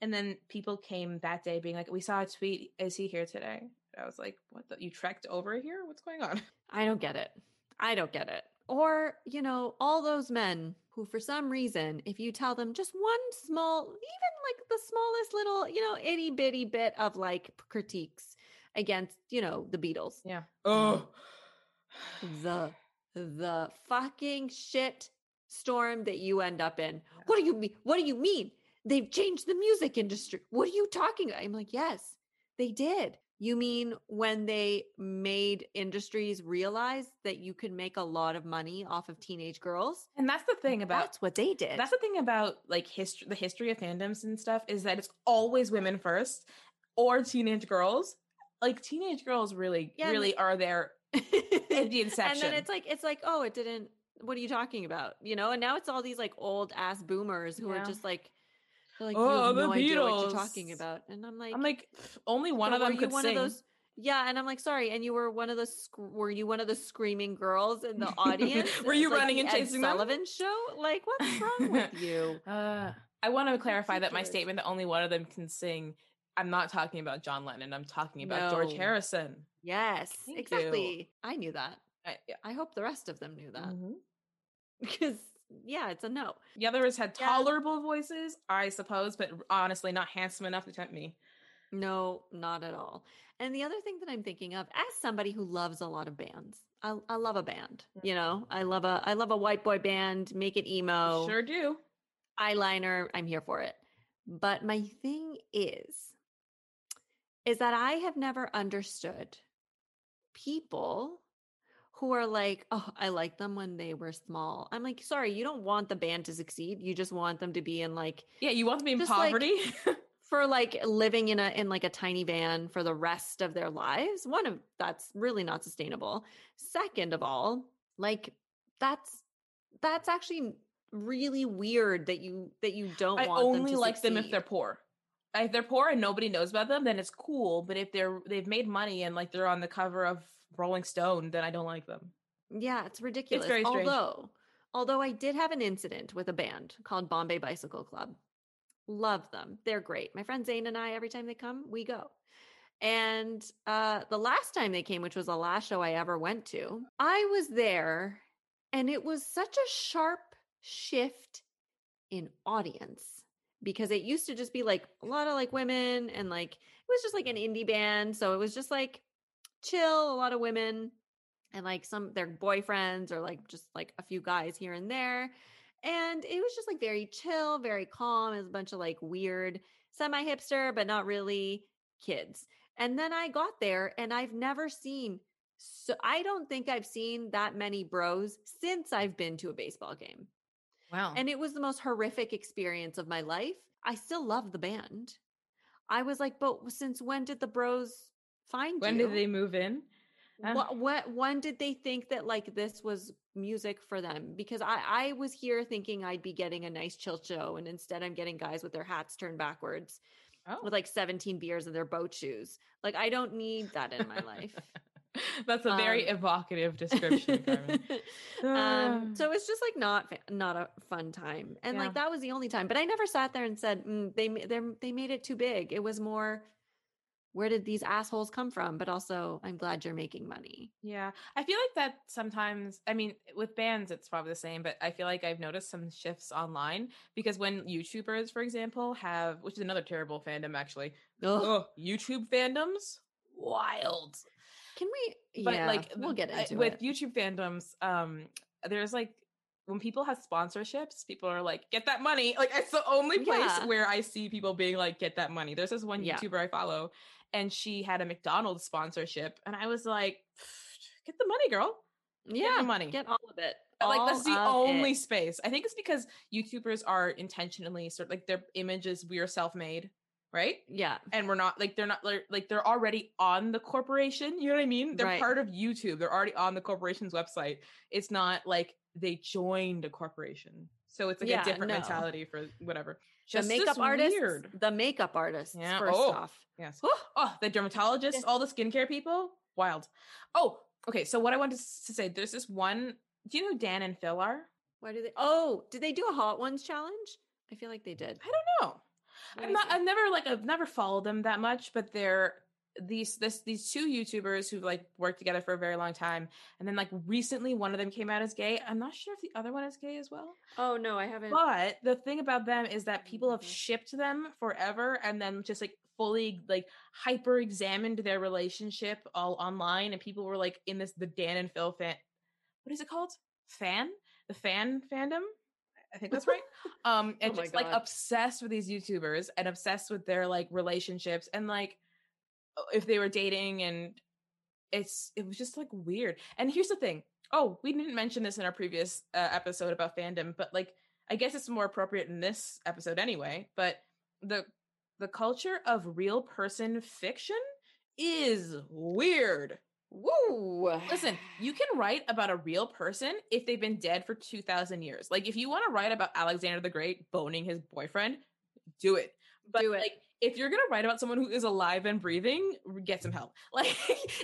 and then people came that day being like, "We saw a tweet. Is he here today?" I was like, "What? The, you trekked over here? What's going on?" I don't get it. I don't get it. Or, you know, all those men who, for some reason, if you tell them just one small, even like the smallest little, you know, itty bitty bit of like critiques against, you know, the Beatles, Yeah. Oh. the the fucking shit storm that you end up in. What do you mean? What do you mean? They've changed the music industry. What are you talking about? I'm like, yes, they did. You mean when they made industries realize that you could make a lot of money off of teenage girls? And that's the thing about That's what they did. That's the thing about like history, the history of fandoms and stuff is that it's always women first or teenage girls. Like teenage girls really, Yeah, really are there at the inception. and then it's like it's like oh it didn't what are you talking about you know and now it's all these like old ass boomers who Yeah. are just like they're like Oh, you have the no idea what you're talking about and i'm like I'm like, only one so of them could one sing. of those yeah and i'm like sorry and you were one of the sc- were you one of the screaming girls in the audience Were you running the and Ed chasing them? sullivan show like what's wrong with you Uh, I want to clarify that my statement that only one of them can sing. I'm not talking about John Lennon. I'm talking about George Harrison. yes Thank you. exactly i knew that I, yeah. i hope the rest of them knew that because yeah it's a no The others had Yeah. tolerable voices, I suppose, but honestly, not handsome enough to tempt me. No, not at all. And the other thing that I'm thinking of, as somebody who loves a lot of bands, I, I love a band. You know, I love a I love a white boy band. Make it emo, Sure do. eyeliner. I'm here for it. But my thing is, is that I have never understood people who are like, oh, I like them when they were small. I'm like, sorry, you don't want the band to succeed. You just want them to be in like Yeah, you want to be in Just like- poverty? for like living in a in like a tiny van for the rest of their lives one of that's really not sustainable second of all like that's that's actually really weird that you that you don't I want them only to like them if they're poor. If they're poor and nobody knows about them, then it's cool. But if they're they've made money and like they're on the cover of Rolling Stone, then I don't like them. yeah it's ridiculous. very strange. although although i did have an incident with a band called bombay bicycle club. Love them. They're great. My friend zane and i every time they come we go. And uh the last time they came which was the last show i ever went to i was there and it was such a sharp shift in audience because it used to just be like a lot of like women and like it was just like an indie band so it was just like chill a lot of women and like some their boyfriends or like just like a few guys here and there And it was just like very chill, very calm. It was a bunch of like weird, semi hipster, but not really kids. And then I got there and I've never seen so I don't think I've seen that many bros since I've been to a baseball game. Wow. And it was the most horrific experience of my life. I still love the band. I was like, but since when did the bros find when you? did they move in? Uh, what, what when did they think that like this was music for them? Because i i was here thinking i'd be getting a nice chill show and instead i'm getting guys with their hats turned backwards oh. with like 17 beers in their boat shoes. Like i don't need that in my life. That's a very Um, evocative description, um so it's just like not not a fun time. And Yeah. like that was the only time. But i never sat there and said mm, they they they made it too big. It was more where did these assholes come from but also i'm glad you're making money Yeah, I feel like that sometimes. I mean, with bands, it's probably the same, but I feel like I've noticed some shifts online because when YouTubers, for example, have, which is another terrible fandom actually, Ugh. Ugh, YouTube fandoms, wild. can we But yeah like, we'll get I- into with it YouTube fandoms. Um, there's like when people have sponsorships, people are like, "Get that money!" Like it's the only place Yeah. where I see people being like, "Get that money." There's this one Yeah. YouTuber I follow, and she had a McDonald's sponsorship, and I was like, "Get the money, girl." yeah the money. get all of it But, like that's the only it. space. I think it's because YouTubers are intentionally sort of like their images we are self-made, right? yeah And we're not like they're not like, like they're already on the corporation. You know what I mean? They're Right. part of YouTube. They're already on the corporation's website. It's not like they joined a corporation. So it's like Yeah, a different no. mentality for whatever. The makeup artist, weird. the makeup artist. Yeah, first oh. off Yes. Whew. Oh, the dermatologists, Yeah. all the skincare people, wild. Oh, okay. So what I wanted to say, there's this one. Do you know who Dan and Phil are? why do they oh did they do a hot ones challenge i feel like they did I don't know. Let I'm not. I've never like. I've never followed them that much, but they're these this these two YouTubers who've like worked together for a very long time, and then like recently one of them came out as gay. I'm not sure if the other one is gay as well. oh no i haven't But the thing about them is that people have Mhm. shipped them forever and then just like fully like hyper examined their relationship all online and people were like in this the Dan and Phil fan what is it called? Fan? The fan fandom? I think that's right. Um and Oh just like obsessed with these YouTubers and obsessed with their like relationships and like if they were dating and it's it was just like weird. And here's the thing. Oh, we didn't mention this in our previous uh, episode about fandom, but like I guess it's more appropriate in this episode anyway, but the the culture of real person fiction is weird. woo Listen, you can write about a real person if they've been dead for 2000 years. Like if you want to write about Alexander the Great boning his boyfriend, do it. But like if you're going to write about someone who is alive and breathing, get some help. Like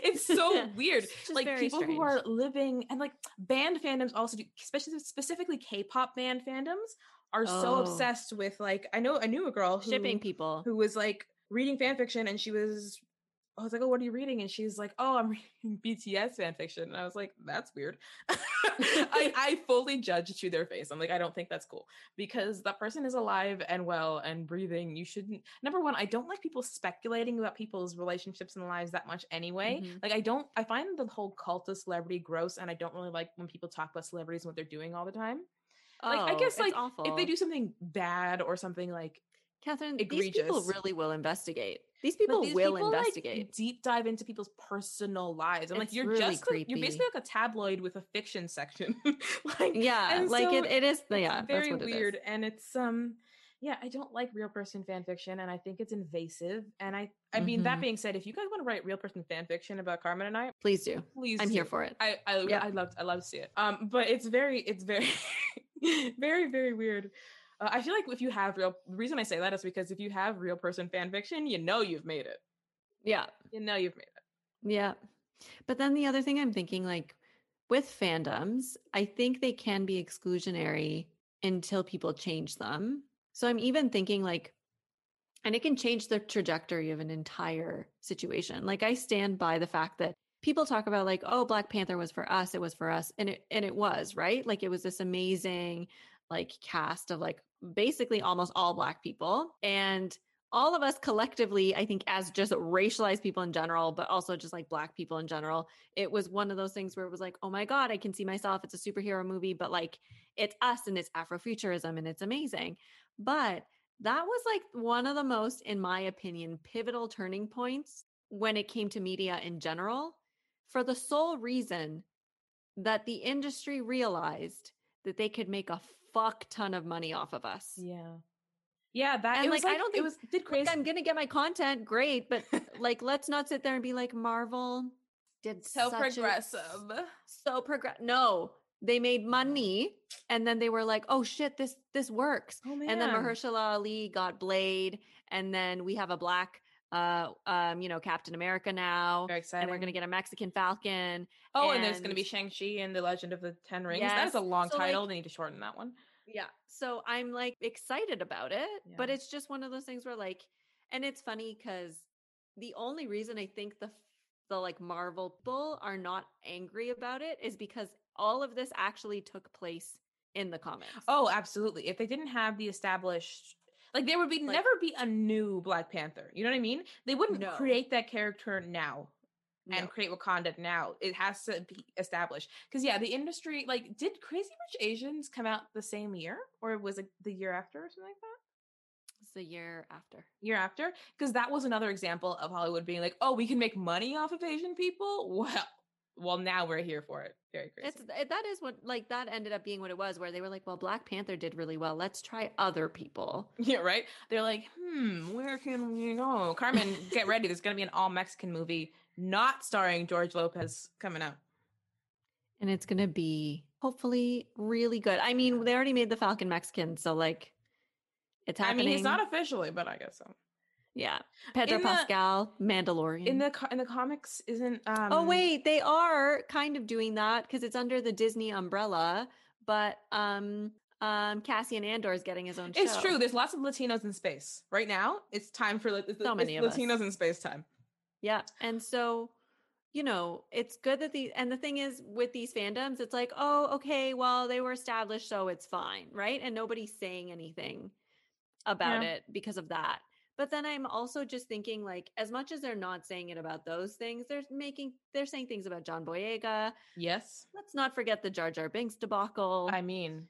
it's so weird. It's like people who are living and like band fandoms also do especially specifically K-pop band fandoms are so Oh. obsessed with like I know I knew a girl who shipping people who was like reading fan fiction and she was I was like, oh, what are you reading? And she's like, oh, I'm reading BTS fan fiction. And I was like, that's weird. I, I fully judge to their face. I'm like, I don't think that's cool because that person is alive and well and breathing. You shouldn't. Number one, I don't like people speculating about people's relationships and lives that much anyway. Mhm. Like, I don't, I find the whole cult of celebrity gross and I don't really like when people talk about celebrities and what they're doing all the time. Like, I Oh, guess, like, awful. If they do something bad or something like Catherine, these people really will investigate. These people these will people, like, investigate. deep dive into people's personal lives. I'm like, you're really just a- you're basically like a tabloid with a fiction section. like yeah, like so it, it is. Yeah, it's very that's what it is. weird. And it's um yeah, I don't like real person fan fiction and I think it's invasive. And I I mean that Mhm. being said, if you guys want to write real person fan fiction about Carmen and I, Please do. please I'm here for it. I I Yeah. I love I love to see it. Um, but it's very it's very very very weird. Uh, I feel like if you have real, the reason I say that is because if you have real person fan fiction, you know you've made it. Yeah, You know you've made it. yeah. But then the other thing I'm thinking, like with fandoms, I think they can be exclusionary until people change them. So I'm even thinking like, and it can change the trajectory of an entire situation. Like I stand by the fact that people talk about like, oh, Black Panther was for us, it was for us, and it and it was right. Like it was this amazing like cast of like basically almost all Black people, and all of us collectively, I think, as just racialized people in general, but also just like Black people in general, it was one of those things where it was like, oh my god, I can see myself. It's a superhero movie, but like it's us and it's Afrofuturism and it's amazing. But that was like one of the most, in my opinion, pivotal turning points when it came to media in general for the sole reason that the industry realized that they could make a fuck ton of money off of us. Yeah. Yeah, that And was like, I don't think it was did Like, crazy. I'm gonna get my content, great, but like, let's not sit there and be like Marvel did so such a- progressive. so progress. No, they made money, and then they were like, "Oh shit, this this works." Oh man. And then Mahershala Ali got Blade, and then we have a black, uh, um, you know, Captain America now, Very exciting. and we're gonna get a Mexican Falcon. Oh, and, there's going to be Shang-Chi and the Legend of the Ten Rings. That is a long So, like- title. they need to shorten that one. Yeah. So I'm like excited about it, but it's just one of those things where like, and it's funny because the only reason I think the the like Marvel people are not angry about it is because all of this actually took place in the comics. Oh, absolutely. If they didn't have the established like there would be Like- never be a new Black Panther. You know what I mean? They wouldn't No. create that character now and No. create Wakanda now. It has to be established. Cuz yeah, the industry like did Crazy Rich Asians come out the same year or was it the year after or something like that? It's the year after. Year after? Cuz that was another example of Hollywood being like, "Oh, we can make money off of Asian people?" Well, well now we're here for it. Very crazy. It's it, that is what like that ended up being what it was, where they were like, "Well, Black Panther did really well. Let's try other people." Yeah, right. They're like, hmm, where can we go? Carmen, get ready. There's gonna be an all Mexican movie, not starring George Lopez, coming out. and it's going to be hopefully really good. I mean, they already made the Falcon Mexican, so like it's I happening. mean, he's not officially, but I guess so. yeah, Pedro In the- Pascal, Mandalorian. In the in the comics, isn't um oh wait, they are kind of doing that because it's under the Disney umbrella, but um um Cassian Andor is getting his own show. It's true. There's lots of Latinos in space right now. It's time for it's, So it's many us. Latinos in space time. Yeah. And so, you know, it's good that the and the thing is with these fandoms, it's like, oh, okay, well, they were established, so it's fine, right? And nobody's saying anything about Yeah. it because of that. But then I'm also just thinking, like, as much as they're not saying it about those things, they're making they're saying things about John Boyega. Yes, Let's not forget the Jar Jar Binks debacle. I mean,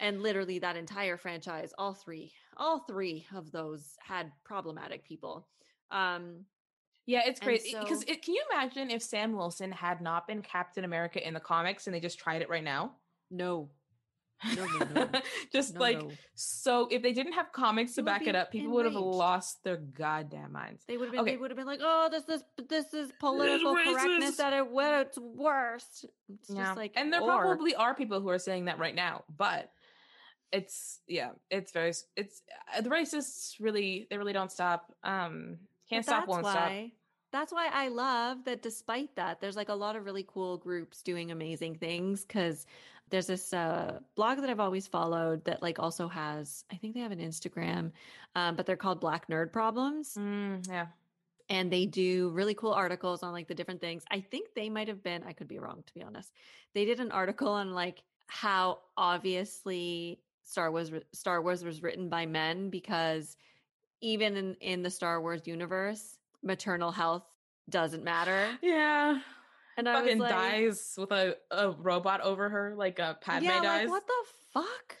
and literally that entire franchise, all three, all three of those had problematic people. Um, yeah, it's crazy because so- it. Can you imagine if Sam Wilson had not been Captain America in the comics and they just tried it right now? no. No, no, no. just No, like no. So if they didn't have comics to back it up, people would have lost their goddamn minds. They would have been. Okay. They would have been like, "Oh, this is this is political correctness racist." at its wor- its worst." It's Yeah. just like, and there or- probably are people who are saying that right now, but it's yeah, it's very it's uh, the racists really they really don't stop. Um can't stop that's won't stop. why, That's why I love that. Despite that, there's like a lot of really cool groups doing amazing things. Because there's this uh, blog that I've always followed that like also has. I think they have an Instagram, um, but they're called Black Nerd Problems. Mm, yeah. and they do really cool articles on like the different things. I think they might have been, I could be wrong to be honest. They did an article on like how obviously Star Wars Star Wars was written by men because even in in the Star Wars universe, maternal health doesn't matter. Yeah. And I Fucking like, dies with a, a robot over her, like a Padme yeah, dies. like what the fuck?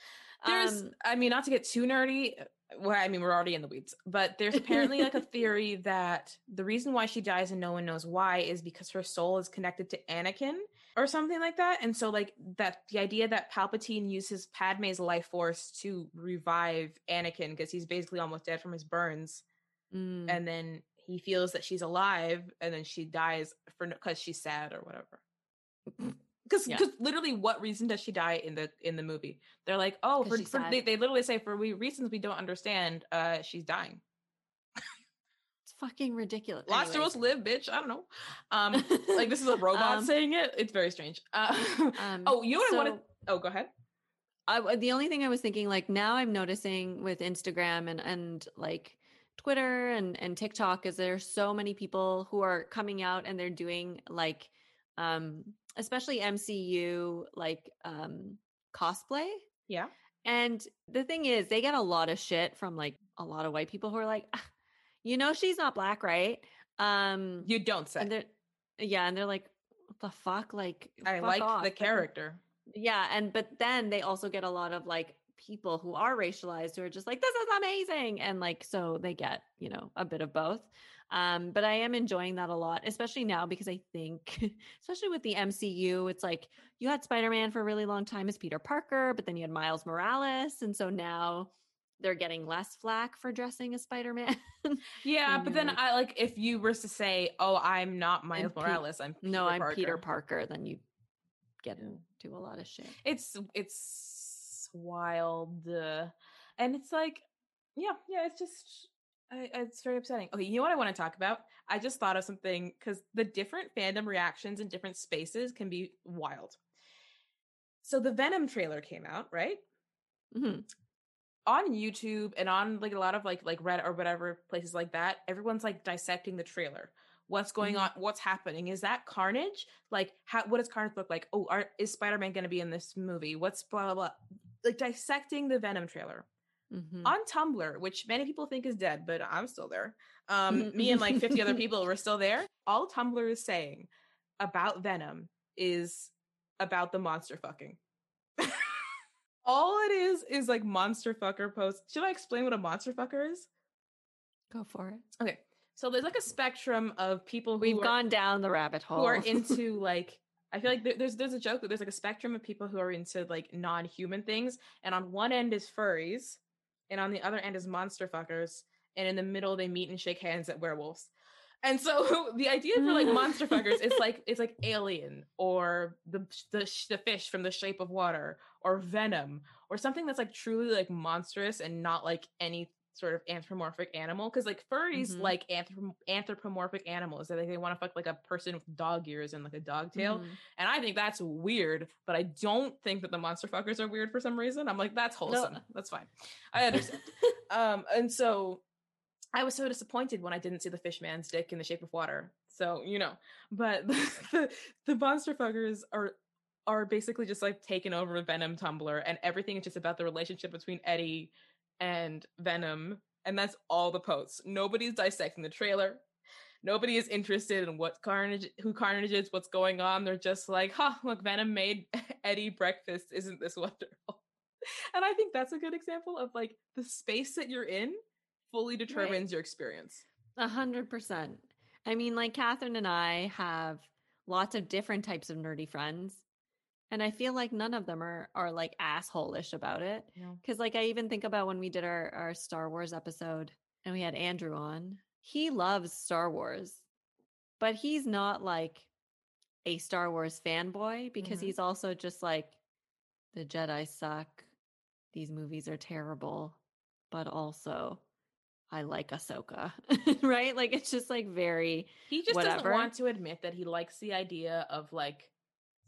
There's, Um, I mean, not to get too nerdy. Well, I mean, we're already in the weeds, but there's apparently like a theory that the reason why she dies and no one knows why is because her soul is connected to Anakin or something like that. And so, like, that the idea that Palpatine uses Padme's life force to revive Anakin because he's basically almost dead from his burns, mm, and then he feels that she's alive, and then she dies for because she's sad or whatever. Because Yeah. literally, what reason does she die in the in the movie? They're like, oh, for, for they, they literally say for we, reasons we don't understand, uh, she's dying. Fucking ridiculous. Lost Anyways. girls live, bitch. I don't know. Um, like this is a robot Um, saying it. It's very strange. Uh, Um, oh, you know what I wanted? Oh, go ahead. I, the only thing I was thinking, like now I'm noticing with Instagram and and like Twitter and and TikTok, is there's so many people who are coming out and they're doing like, um, especially MCU like um cosplay. Yeah. And the thing is, they get a lot of shit from like a lot of white people who are like, "Ah, you know, she's not black, right? Um, You don't say. and they're yeah, and they're like, what the fuck? Like, I fuck like off. the character. Yeah, and but then they also get a lot of like people who are racialized who are just like this is amazing and like so they get, you know, a bit of both. Um but I am enjoying that a lot, especially now because I think especially with the MCU, it's like you had Spider-Man for a really long time as Peter Parker, but then you had Miles Morales and so now they're getting less flack for dressing as Spider-Man. Yeah, but then I like if you were to say, "Oh, I'm not Miles Pe- Morales. I'm Peter no, I'm Parker. Peter Parker, then you get into a lot of shit. It's it's wild, uh, and it's like, yeah, yeah. It's just, I, it's very upsetting. Okay, you know what I want to talk about? I just thought of something because the different fandom reactions in different spaces can be wild. So the Venom trailer came out, right? hmm on YouTube and on like a lot of like like Reddit or whatever places like that, everyone's like dissecting the trailer. What's going Mhm. on? What's happening? Is that Carnage? Like, how? What does Carnage look like? Oh, are, is Spider Man going to be in this movie? What's blah blah blah? Like dissecting the Venom trailer hmm on Tumblr, which many people think is dead, but I'm still there. Um, me and like 50 other people were still there. All Tumblr is saying about Venom is about the monster fucking. All it is is like monster fucker posts. Should I explain what a monster fucker is? Go for it. Okay, so there's like a spectrum of people who We've are, gone down the rabbit hole. who are into like. I feel like there's there's a joke that there's like a spectrum of people who are into like non-human things, and on one end is furries, and on the other end is monster fuckers, and in the middle they meet and shake hands at werewolves. And so the idea for like monster fuckers is like it's like Alien or the the the fish from The Shape of Water or Venom or something that's like truly like monstrous and not like any sort of anthropomorphic animal because like furries Mhm. like anthrop- anthropomorphic animals they like they want to fuck like a person with dog ears and like a dog tail Mhm. and I think that's weird, but I don't think that the monster fuckers are weird for some reason. I'm like, that's wholesome. That's fine. I understand. um, and so I was so disappointed when I didn't see the fish man's dick in the shape of water. So, you know, but the, the monster fuckers are are basically just like taken over a Venom Tumblr and everything is just about the relationship between Eddie and Venom. And that's all the posts. Nobody's dissecting the trailer. Nobody is interested in what Carnage, who Carnage is, what's going on. They're just like, "Huh, look, Venom made Eddie breakfast. Isn't this wonderful?" And I think that's a good example of like the space that you're in fully determines your experience. A hundred percent. I mean, like Catherine and I have lots of different types of nerdy friends. And I feel like none of them are are like asshole-ish about it. Cause like I even think about when we did our, our Star Wars episode and we had Andrew on. He loves Star Wars, but he's not like a Star Wars fanboy because Mhm. he's also just like the Jedi suck. These movies are terrible, but also I like Ahsoka. right? Like it's just like very He just Whatever. doesn't want to admit that he likes the idea of like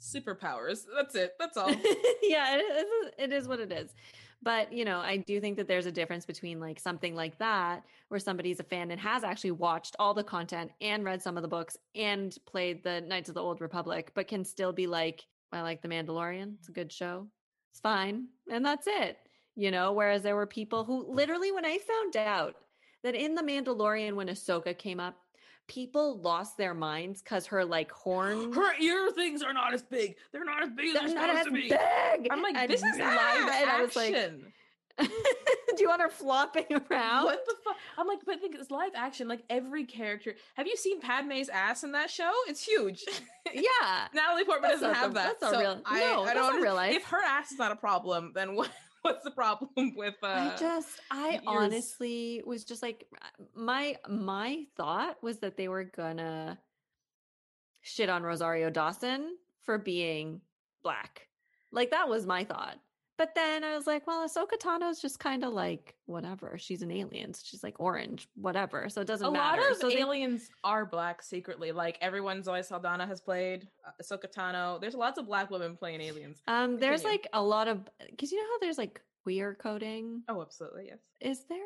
superpowers. That's it. That's all. yeah, it is, it is what it is. But, you know, I do think that there's a difference between like something like that, where somebody's a fan and has actually watched all the content and read some of the books and played the Knights of the Old Republic, but can still be like, I like The Mandalorian. It's a good show. It's fine. And that's it. You know, whereas there were people who literally, when I found out that in The Mandalorian, when Ahsoka came up, people lost their minds because her like horn. Her ear things are not as big. They're not as big as they're supposed as to be. big. I'm like, And this is live and I was like, action. do you want her flopping around? What the fuck? I'm like, but think it's live action. Like every character. Have you seen Padme's ass in that show? It's huge. Yeah. Natalie Portman That's doesn't have the- that. that's so real- I, no, I that's don't. not real. If her ass is not a problem, then what? What's the problem with? Uh, I just I yours- honestly was just like my my thought was that they were gonna shit on Rosario Dawson for being black. Like that was my thought. But then I was like, well, Ahsoka Tano's just kind of like whatever. She's an alien. so She's like orange, whatever. So it doesn't a matter. lot of so they- aliens are black secretly. Like everyone, Zoe Saldana has played uh, Ahsoka Tano. There's lots of black women playing aliens. um, there's continue. like a lot of because you know how there's like queer coding. Oh, absolutely, yes. Is there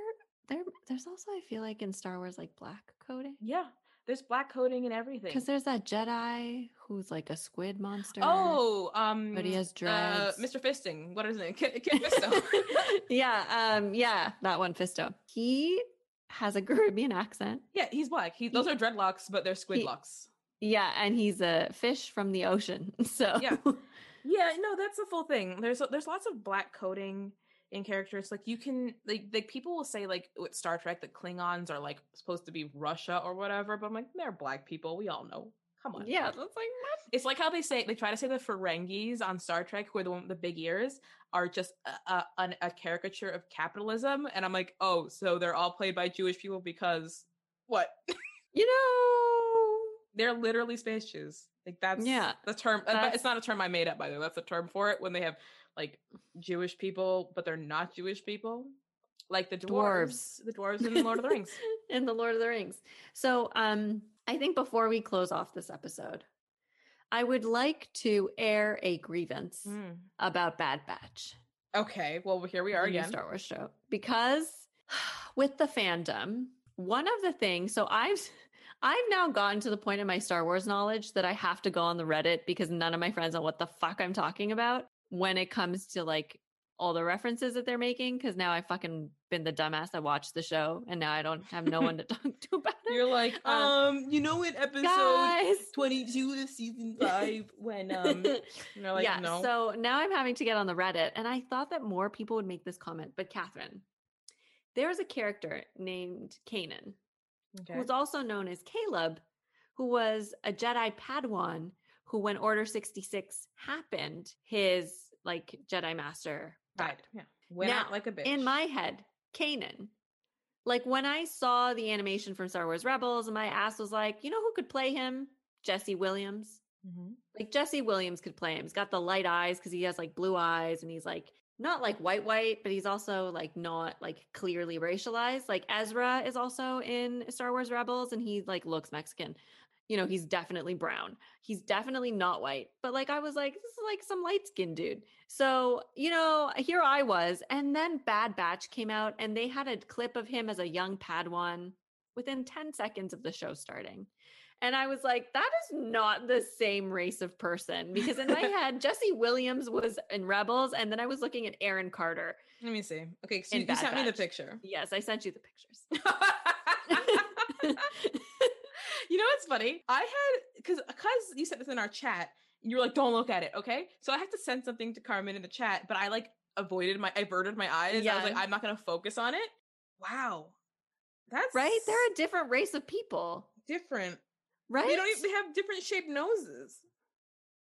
there? There's also I feel like in Star Wars like black coding. Yeah, there's black coding and everything. Because there's that Jedi who's like a squid monster. Oh, um, But he has uh, dreads. Mr. Fisting. What is name? Kid, Kit Fisto. yeah, um, yeah, that one, Fisto. He has a Caribbean accent. yeah, he's black. He, those He- are dreadlocks, but they're squid he- locks. Yeah, and he's a fish from the ocean. So Yeah. Yeah, no, that's the full thing. There's there's lots of black coding in characters. Like you can like like people will say like with Star Trek that Klingons are like supposed to be Russia or whatever, but I'm like they're black people. We all know. Come on. Yeah, that's like what? It's like how they say they try to say the Ferengis on Star Trek, who are the one with the big ears, are just a, a, a caricature of capitalism, and I'm like, oh, so they're all played by Jewish people because what? You know, they're literally space Jews. Like that's Yeah, the term. uh, but that's- It's not a term I made up, by the way. That's a term for it when they have like Jewish people, but they're not Jewish people, like the dwarves, Dwarves. the dwarves in Lord of the Rings. in the Lord of the Rings. So, um, I think before we close off this episode, I would like to air a grievance Mm. about Bad Batch. Okay, well here we are again. Star Wars show because with the fandom, one of the things. So I've I've now gotten to the point in my Star Wars knowledge that I have to go on the Reddit because none of my friends know what the fuck I'm talking about when it comes to like all the references that they're making. Because now I've fucking been the dumbass that watched the show and now I don't have no one to talk to about it. You're like, Um, um, you know, in episode Guys. 22 of season five, when um, you're like, yeah. no, So now I'm having to get on the Reddit, and I thought that more people would make this comment. But Catherine, there's a character named Kanan, okay. who's also known as Caleb, who was a Jedi Padawan who, when Order 66 happened, his like Jedi Master died. Yeah, went out Now, like a bitch. In my head, Kanan. Like when I saw the animation from Star Wars Rebels, and my ass was like, you know who could play him? Jesse Williams Mhm. like Jesse Williams could play him. He's got the light eyes because he has like blue eyes and he's like not like white white, but he's also like not like clearly racialized. Like Ezra is also in Star Wars Rebels and he like looks Mexican. You know, he's definitely brown. He's definitely not white. But like I was like, this is like some light skinned dude. So, you know, here I was. And then Bad Batch came out and they had a clip of him as a young Padawan within 10 seconds of the show starting. And I was like, that is not the same race of person. Because in my head, Jesse Williams was in Rebels, and then I was looking at Aaron Carter. Let me see. Okay, so you, you sent me the picture. Yes, I sent you the pictures. you know what's funny? I had because because uh, you said this in our chat. You were like, "Don't look at it," okay? So I had to send something to Carmen in the chat, but I like avoided my, I averted my eyes. I was like, I'm not gonna focus on it. Wow, that's right? They're a different race of people, different. right? They don't even they have different shaped noses.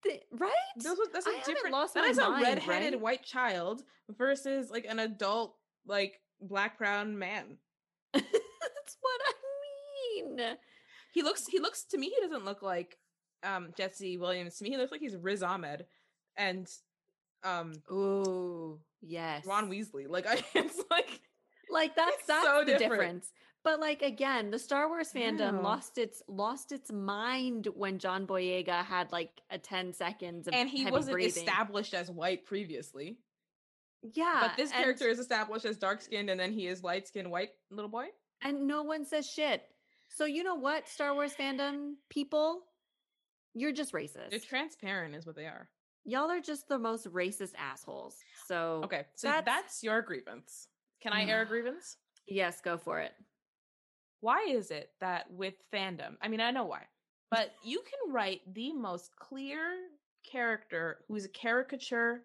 They- right? Those are- that's a I different. lost that is a mind, redheaded right? white child versus like an adult like black brown man. That's what I mean. He looks he looks to me he doesn't look like um Jesse Williams. To me he looks like he's Riz Ahmed and um Ooh, yes. Ron Weasley. Like I it's like like that's that's so the different. difference but like again the star wars fandom Wow. lost its lost its mind when john boyega had like a 10 seconds of and he wasn't breathing. established as white previously. yeah but this character is established as dark skinned and then he is light skinned white little boy. and no one says shit so you know what star wars fandom people you're just racist They're transparent is what they are. y'all are just the most racist assholes so Okay. So That's- that's, your grievance. Can I air a grievance? yes go for it why is it that with fandom i mean i know why but you can write the most clear character who's a caricature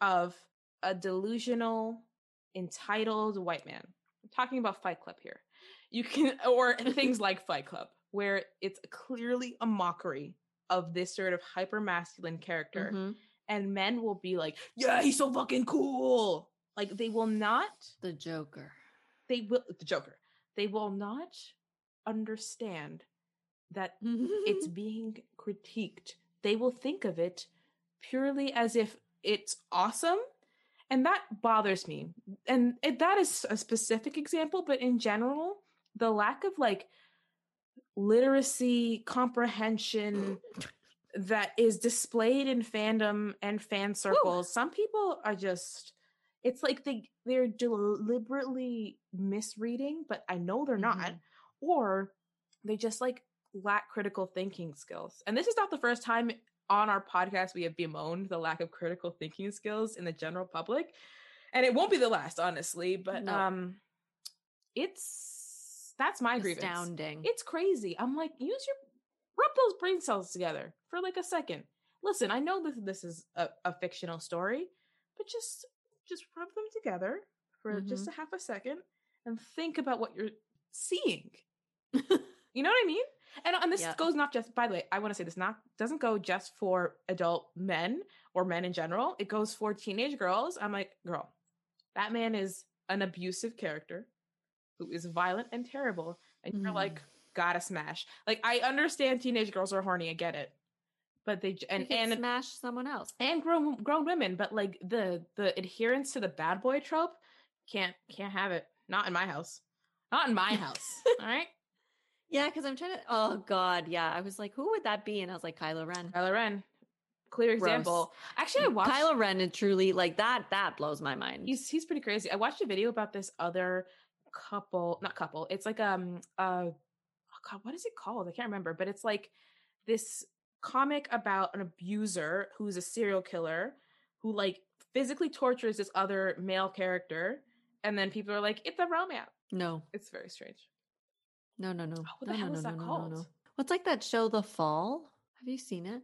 of a delusional entitled white man i'm talking about fight club here you can or things like fight club where it's clearly a mockery of this sort of hyper masculine character Mhm. and men will be like yeah he's so fucking cool! Like they will not the joker. they will the joker. They will not understand that it's being critiqued. They will think of it purely as if it's awesome and that bothers me. And it, that is a specific example but in general the lack of like literacy comprehension that is displayed in fandom and fan circles some people are just it's like they they're deliberately misreading but i know they're not Mhm. or they just like lack critical thinking skills and this is not the first time on our podcast we have bemoaned the lack of critical thinking skills in the general public and it won't be the last honestly but No. um it's that's my grievance astounding it's crazy. I'm like, use your rub those brain cells together for like a second listen, I know that this is a, a fictional story, but just just rub them together for just Mhm. a half a second and think about what you're seeing. You know what I mean? And and this Yeah. goes not just by the way, I want to say this not doesn't go just for adult men or men in general. It goes for teenage girls. I'm like, girl, that man is an abusive character who is violent and terrible. And you're Mm. like, gotta smash. Like I understand teenage girls are horny, I get it. But they and and smash someone else. and grown grown women, but like the the adherence to the bad boy trope can't can't have it. Not in my house. Not in my house. all right. Yeah, because I'm trying to. Oh God, yeah. I was like, who would that be? And I was like, Kylo Ren. Kylo Ren. Clear Gross. example. Actually, I watched. Kylo Ren and truly like that. That blows my mind. He's he's pretty crazy. I watched a video about this other couple, not couple. It's like um uh oh God, what is it called? I can't remember, but it's like this comic about an abuser who's a serial killer who like physically tortures this other male character, and then people are like, it's a romance. no, It's very strange. no, no, no. Oh, what no, hell no, is no, that called? no. What's like that show, The Fall? Have you seen it?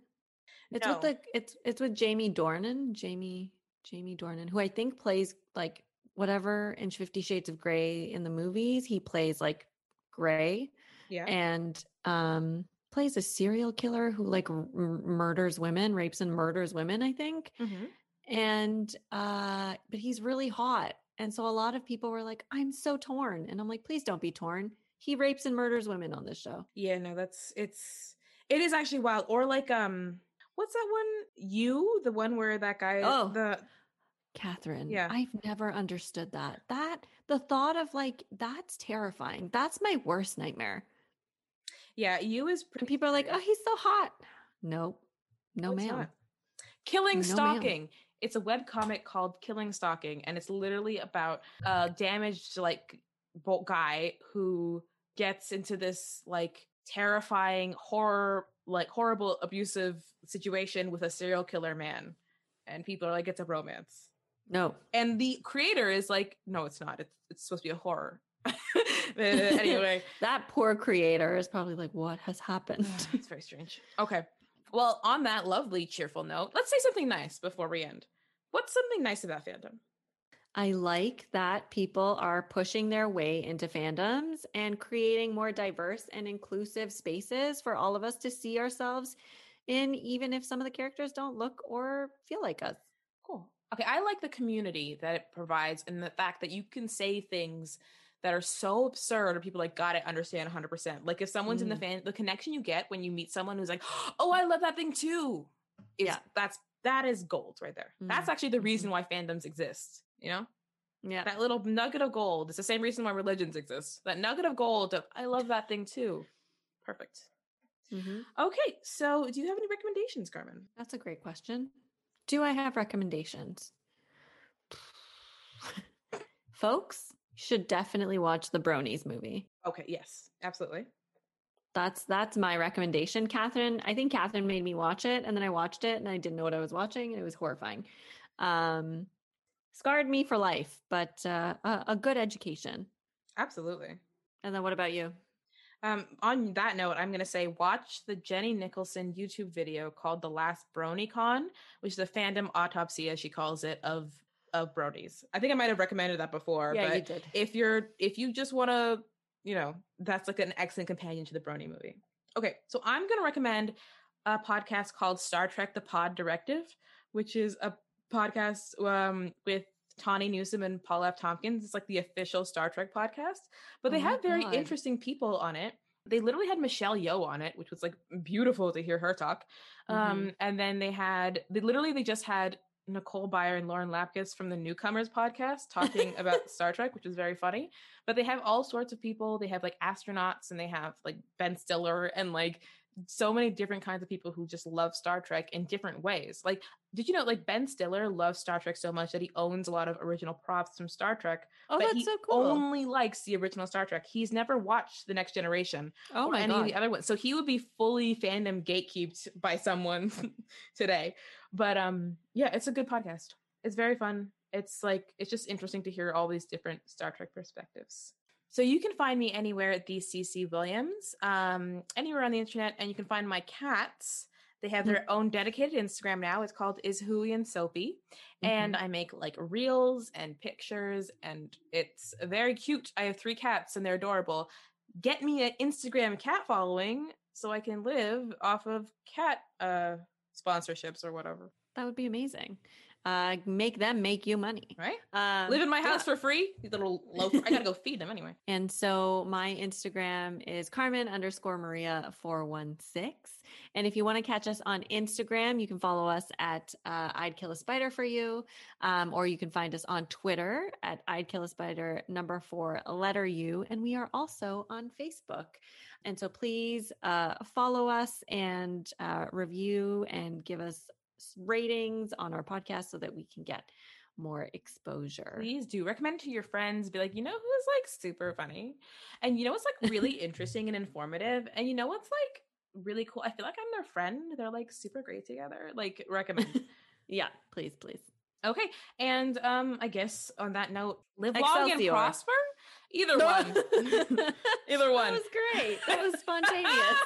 It's with the it's it's with Jamie Dornan, Jamie Jamie Dornan, who I think plays like whatever in Fifty Shades of Grey in the movies. He plays like Grey Yeah. and um plays a serial killer who like r- murders women, rapes and murders women. I think. Mhm. and uh but he's really hot and so a lot of people were like i'm so torn and i'm like please don't be torn he rapes and murders women on this show Yeah, no, that's it's it is actually wild. Or like um what's that one? You, the one where that guy Oh. the catherine Yeah. i've never understood that that the thought of like that's terrifying that's my worst nightmare yeah, you is and people are like oh he's so hot nope no it's ma'am. Killing No, ma'am. Stalking. It's a web comic called Killing Stalking, and it's literally about a damaged like bo- guy who gets into this like terrifying horror, like horrible abusive situation with a serial killer man, and people are like, it's a romance. No And the creator is like, no, it's not. It's it's supposed to be a horror. Uh, anyway, that poor creator is probably like what has happened it's very strange. Okay. Well, on that lovely, cheerful note, let's say something nice before we end. What's something nice about fandom? I like that people are pushing their way into fandoms and creating more diverse and inclusive spaces for all of us to see ourselves in, even if some of the characters don't look or feel like us. Cool. Okay, I like the community that it provides and the fact that you can say things that are so absurd or people like got it understand 100%. Like if someone's in the Mm. fan the connection you get when you meet someone who's like, "Oh, I love that thing too." Is Yeah. that's that is gold right there. That's Mm, actually the reason why fandoms exist, you know? Yeah. That little nugget of gold. It's the same reason why religions exist. That nugget of gold of I love that thing too. Perfect. Mhm. Okay, so do you have any recommendations, Carmen? That's a great question. Do I have recommendations? Folks should definitely watch the Bronies movie. Okay, yes, absolutely. That's that's my recommendation. Catherine, I think Catherine made me watch it, and then I watched it, and I didn't know what I was watching, and it was horrifying. Um, scarred me for life, but uh, a, a good education. Absolutely. And then what about you? Um, on that note, I'm going to say watch the Jenny Nicholson YouTube video called "The Last BronyCon," which is a fandom autopsy, as she calls it, of of bronies. I think I might have recommended that before, Yeah, but did. if you're if you just want to, you know, that's like an excellent companion to the Brony movie. Okay, so I'm going to recommend a podcast called Star Trek: The Pod Directive, which is a podcast um, with Tawny Newsome and Paul F. Tompkins. It's like the official Star Trek podcast, but they Oh very God. interesting people on it. They literally had Michelle Yeoh on it, which was like beautiful to hear her talk. Um, and then they had they literally they just had Nicole Byer and Lauren Lapkus from the Newcomers podcast talking about Star Trek, which is very funny. But they have all sorts of people. They have like astronauts and they have like Ben Stiller and like so many different kinds of people who just love Star Trek in different ways. Like, did you know like Ben Stiller loves Star Trek so much that he owns a lot of original props from Star Trek, Oh, but that's he so cool. only likes the original Star Trek. He's never watched the Next Generation oh or my any of the other ones. So he would be fully fandom gatekeeped by someone today. But um yeah, it's a good podcast. It's very fun. It's like it's just interesting to hear all these different Star Trek perspectives. So you can find me anywhere at the CC Williams, um, anywhere on the internet, and you can find my cats. They have their own dedicated Instagram now. It's called Is Hooey and Soapy. And Mm-hmm. I make like reels and pictures, and it's very cute. I have three cats and they're adorable. Get me an Instagram cat following so I can live off of cat uh sponsorships or whatever. that would be amazing. Uh, make them make you money. Right? Um, Live in my yeah. house for free. You little loaf. I gotta go feed them anyway. And so my Instagram is Carmen underscore Maria 416. And if you want to catch us on Instagram, you can follow us at uh, I'd Kill a Spider for You, um, or you can find us on Twitter at I'd Kill a Spider number four letter U. And we are also on Facebook. And so please uh, follow us and uh, review and give us ratings on our podcast so that we can get more exposure. Please do recommend to your friends. Be like, you know who's like super funny, and you know what's like really interesting and informative, and you know what's like really cool. I feel like I'm their friend. They're like super great together. Like recommend. Yeah, please, please. okay, and um, I guess on that note, live long and prosper. Either one. Either one. That was great. That was spontaneous.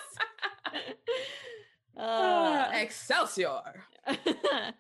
Uh, Excelsior.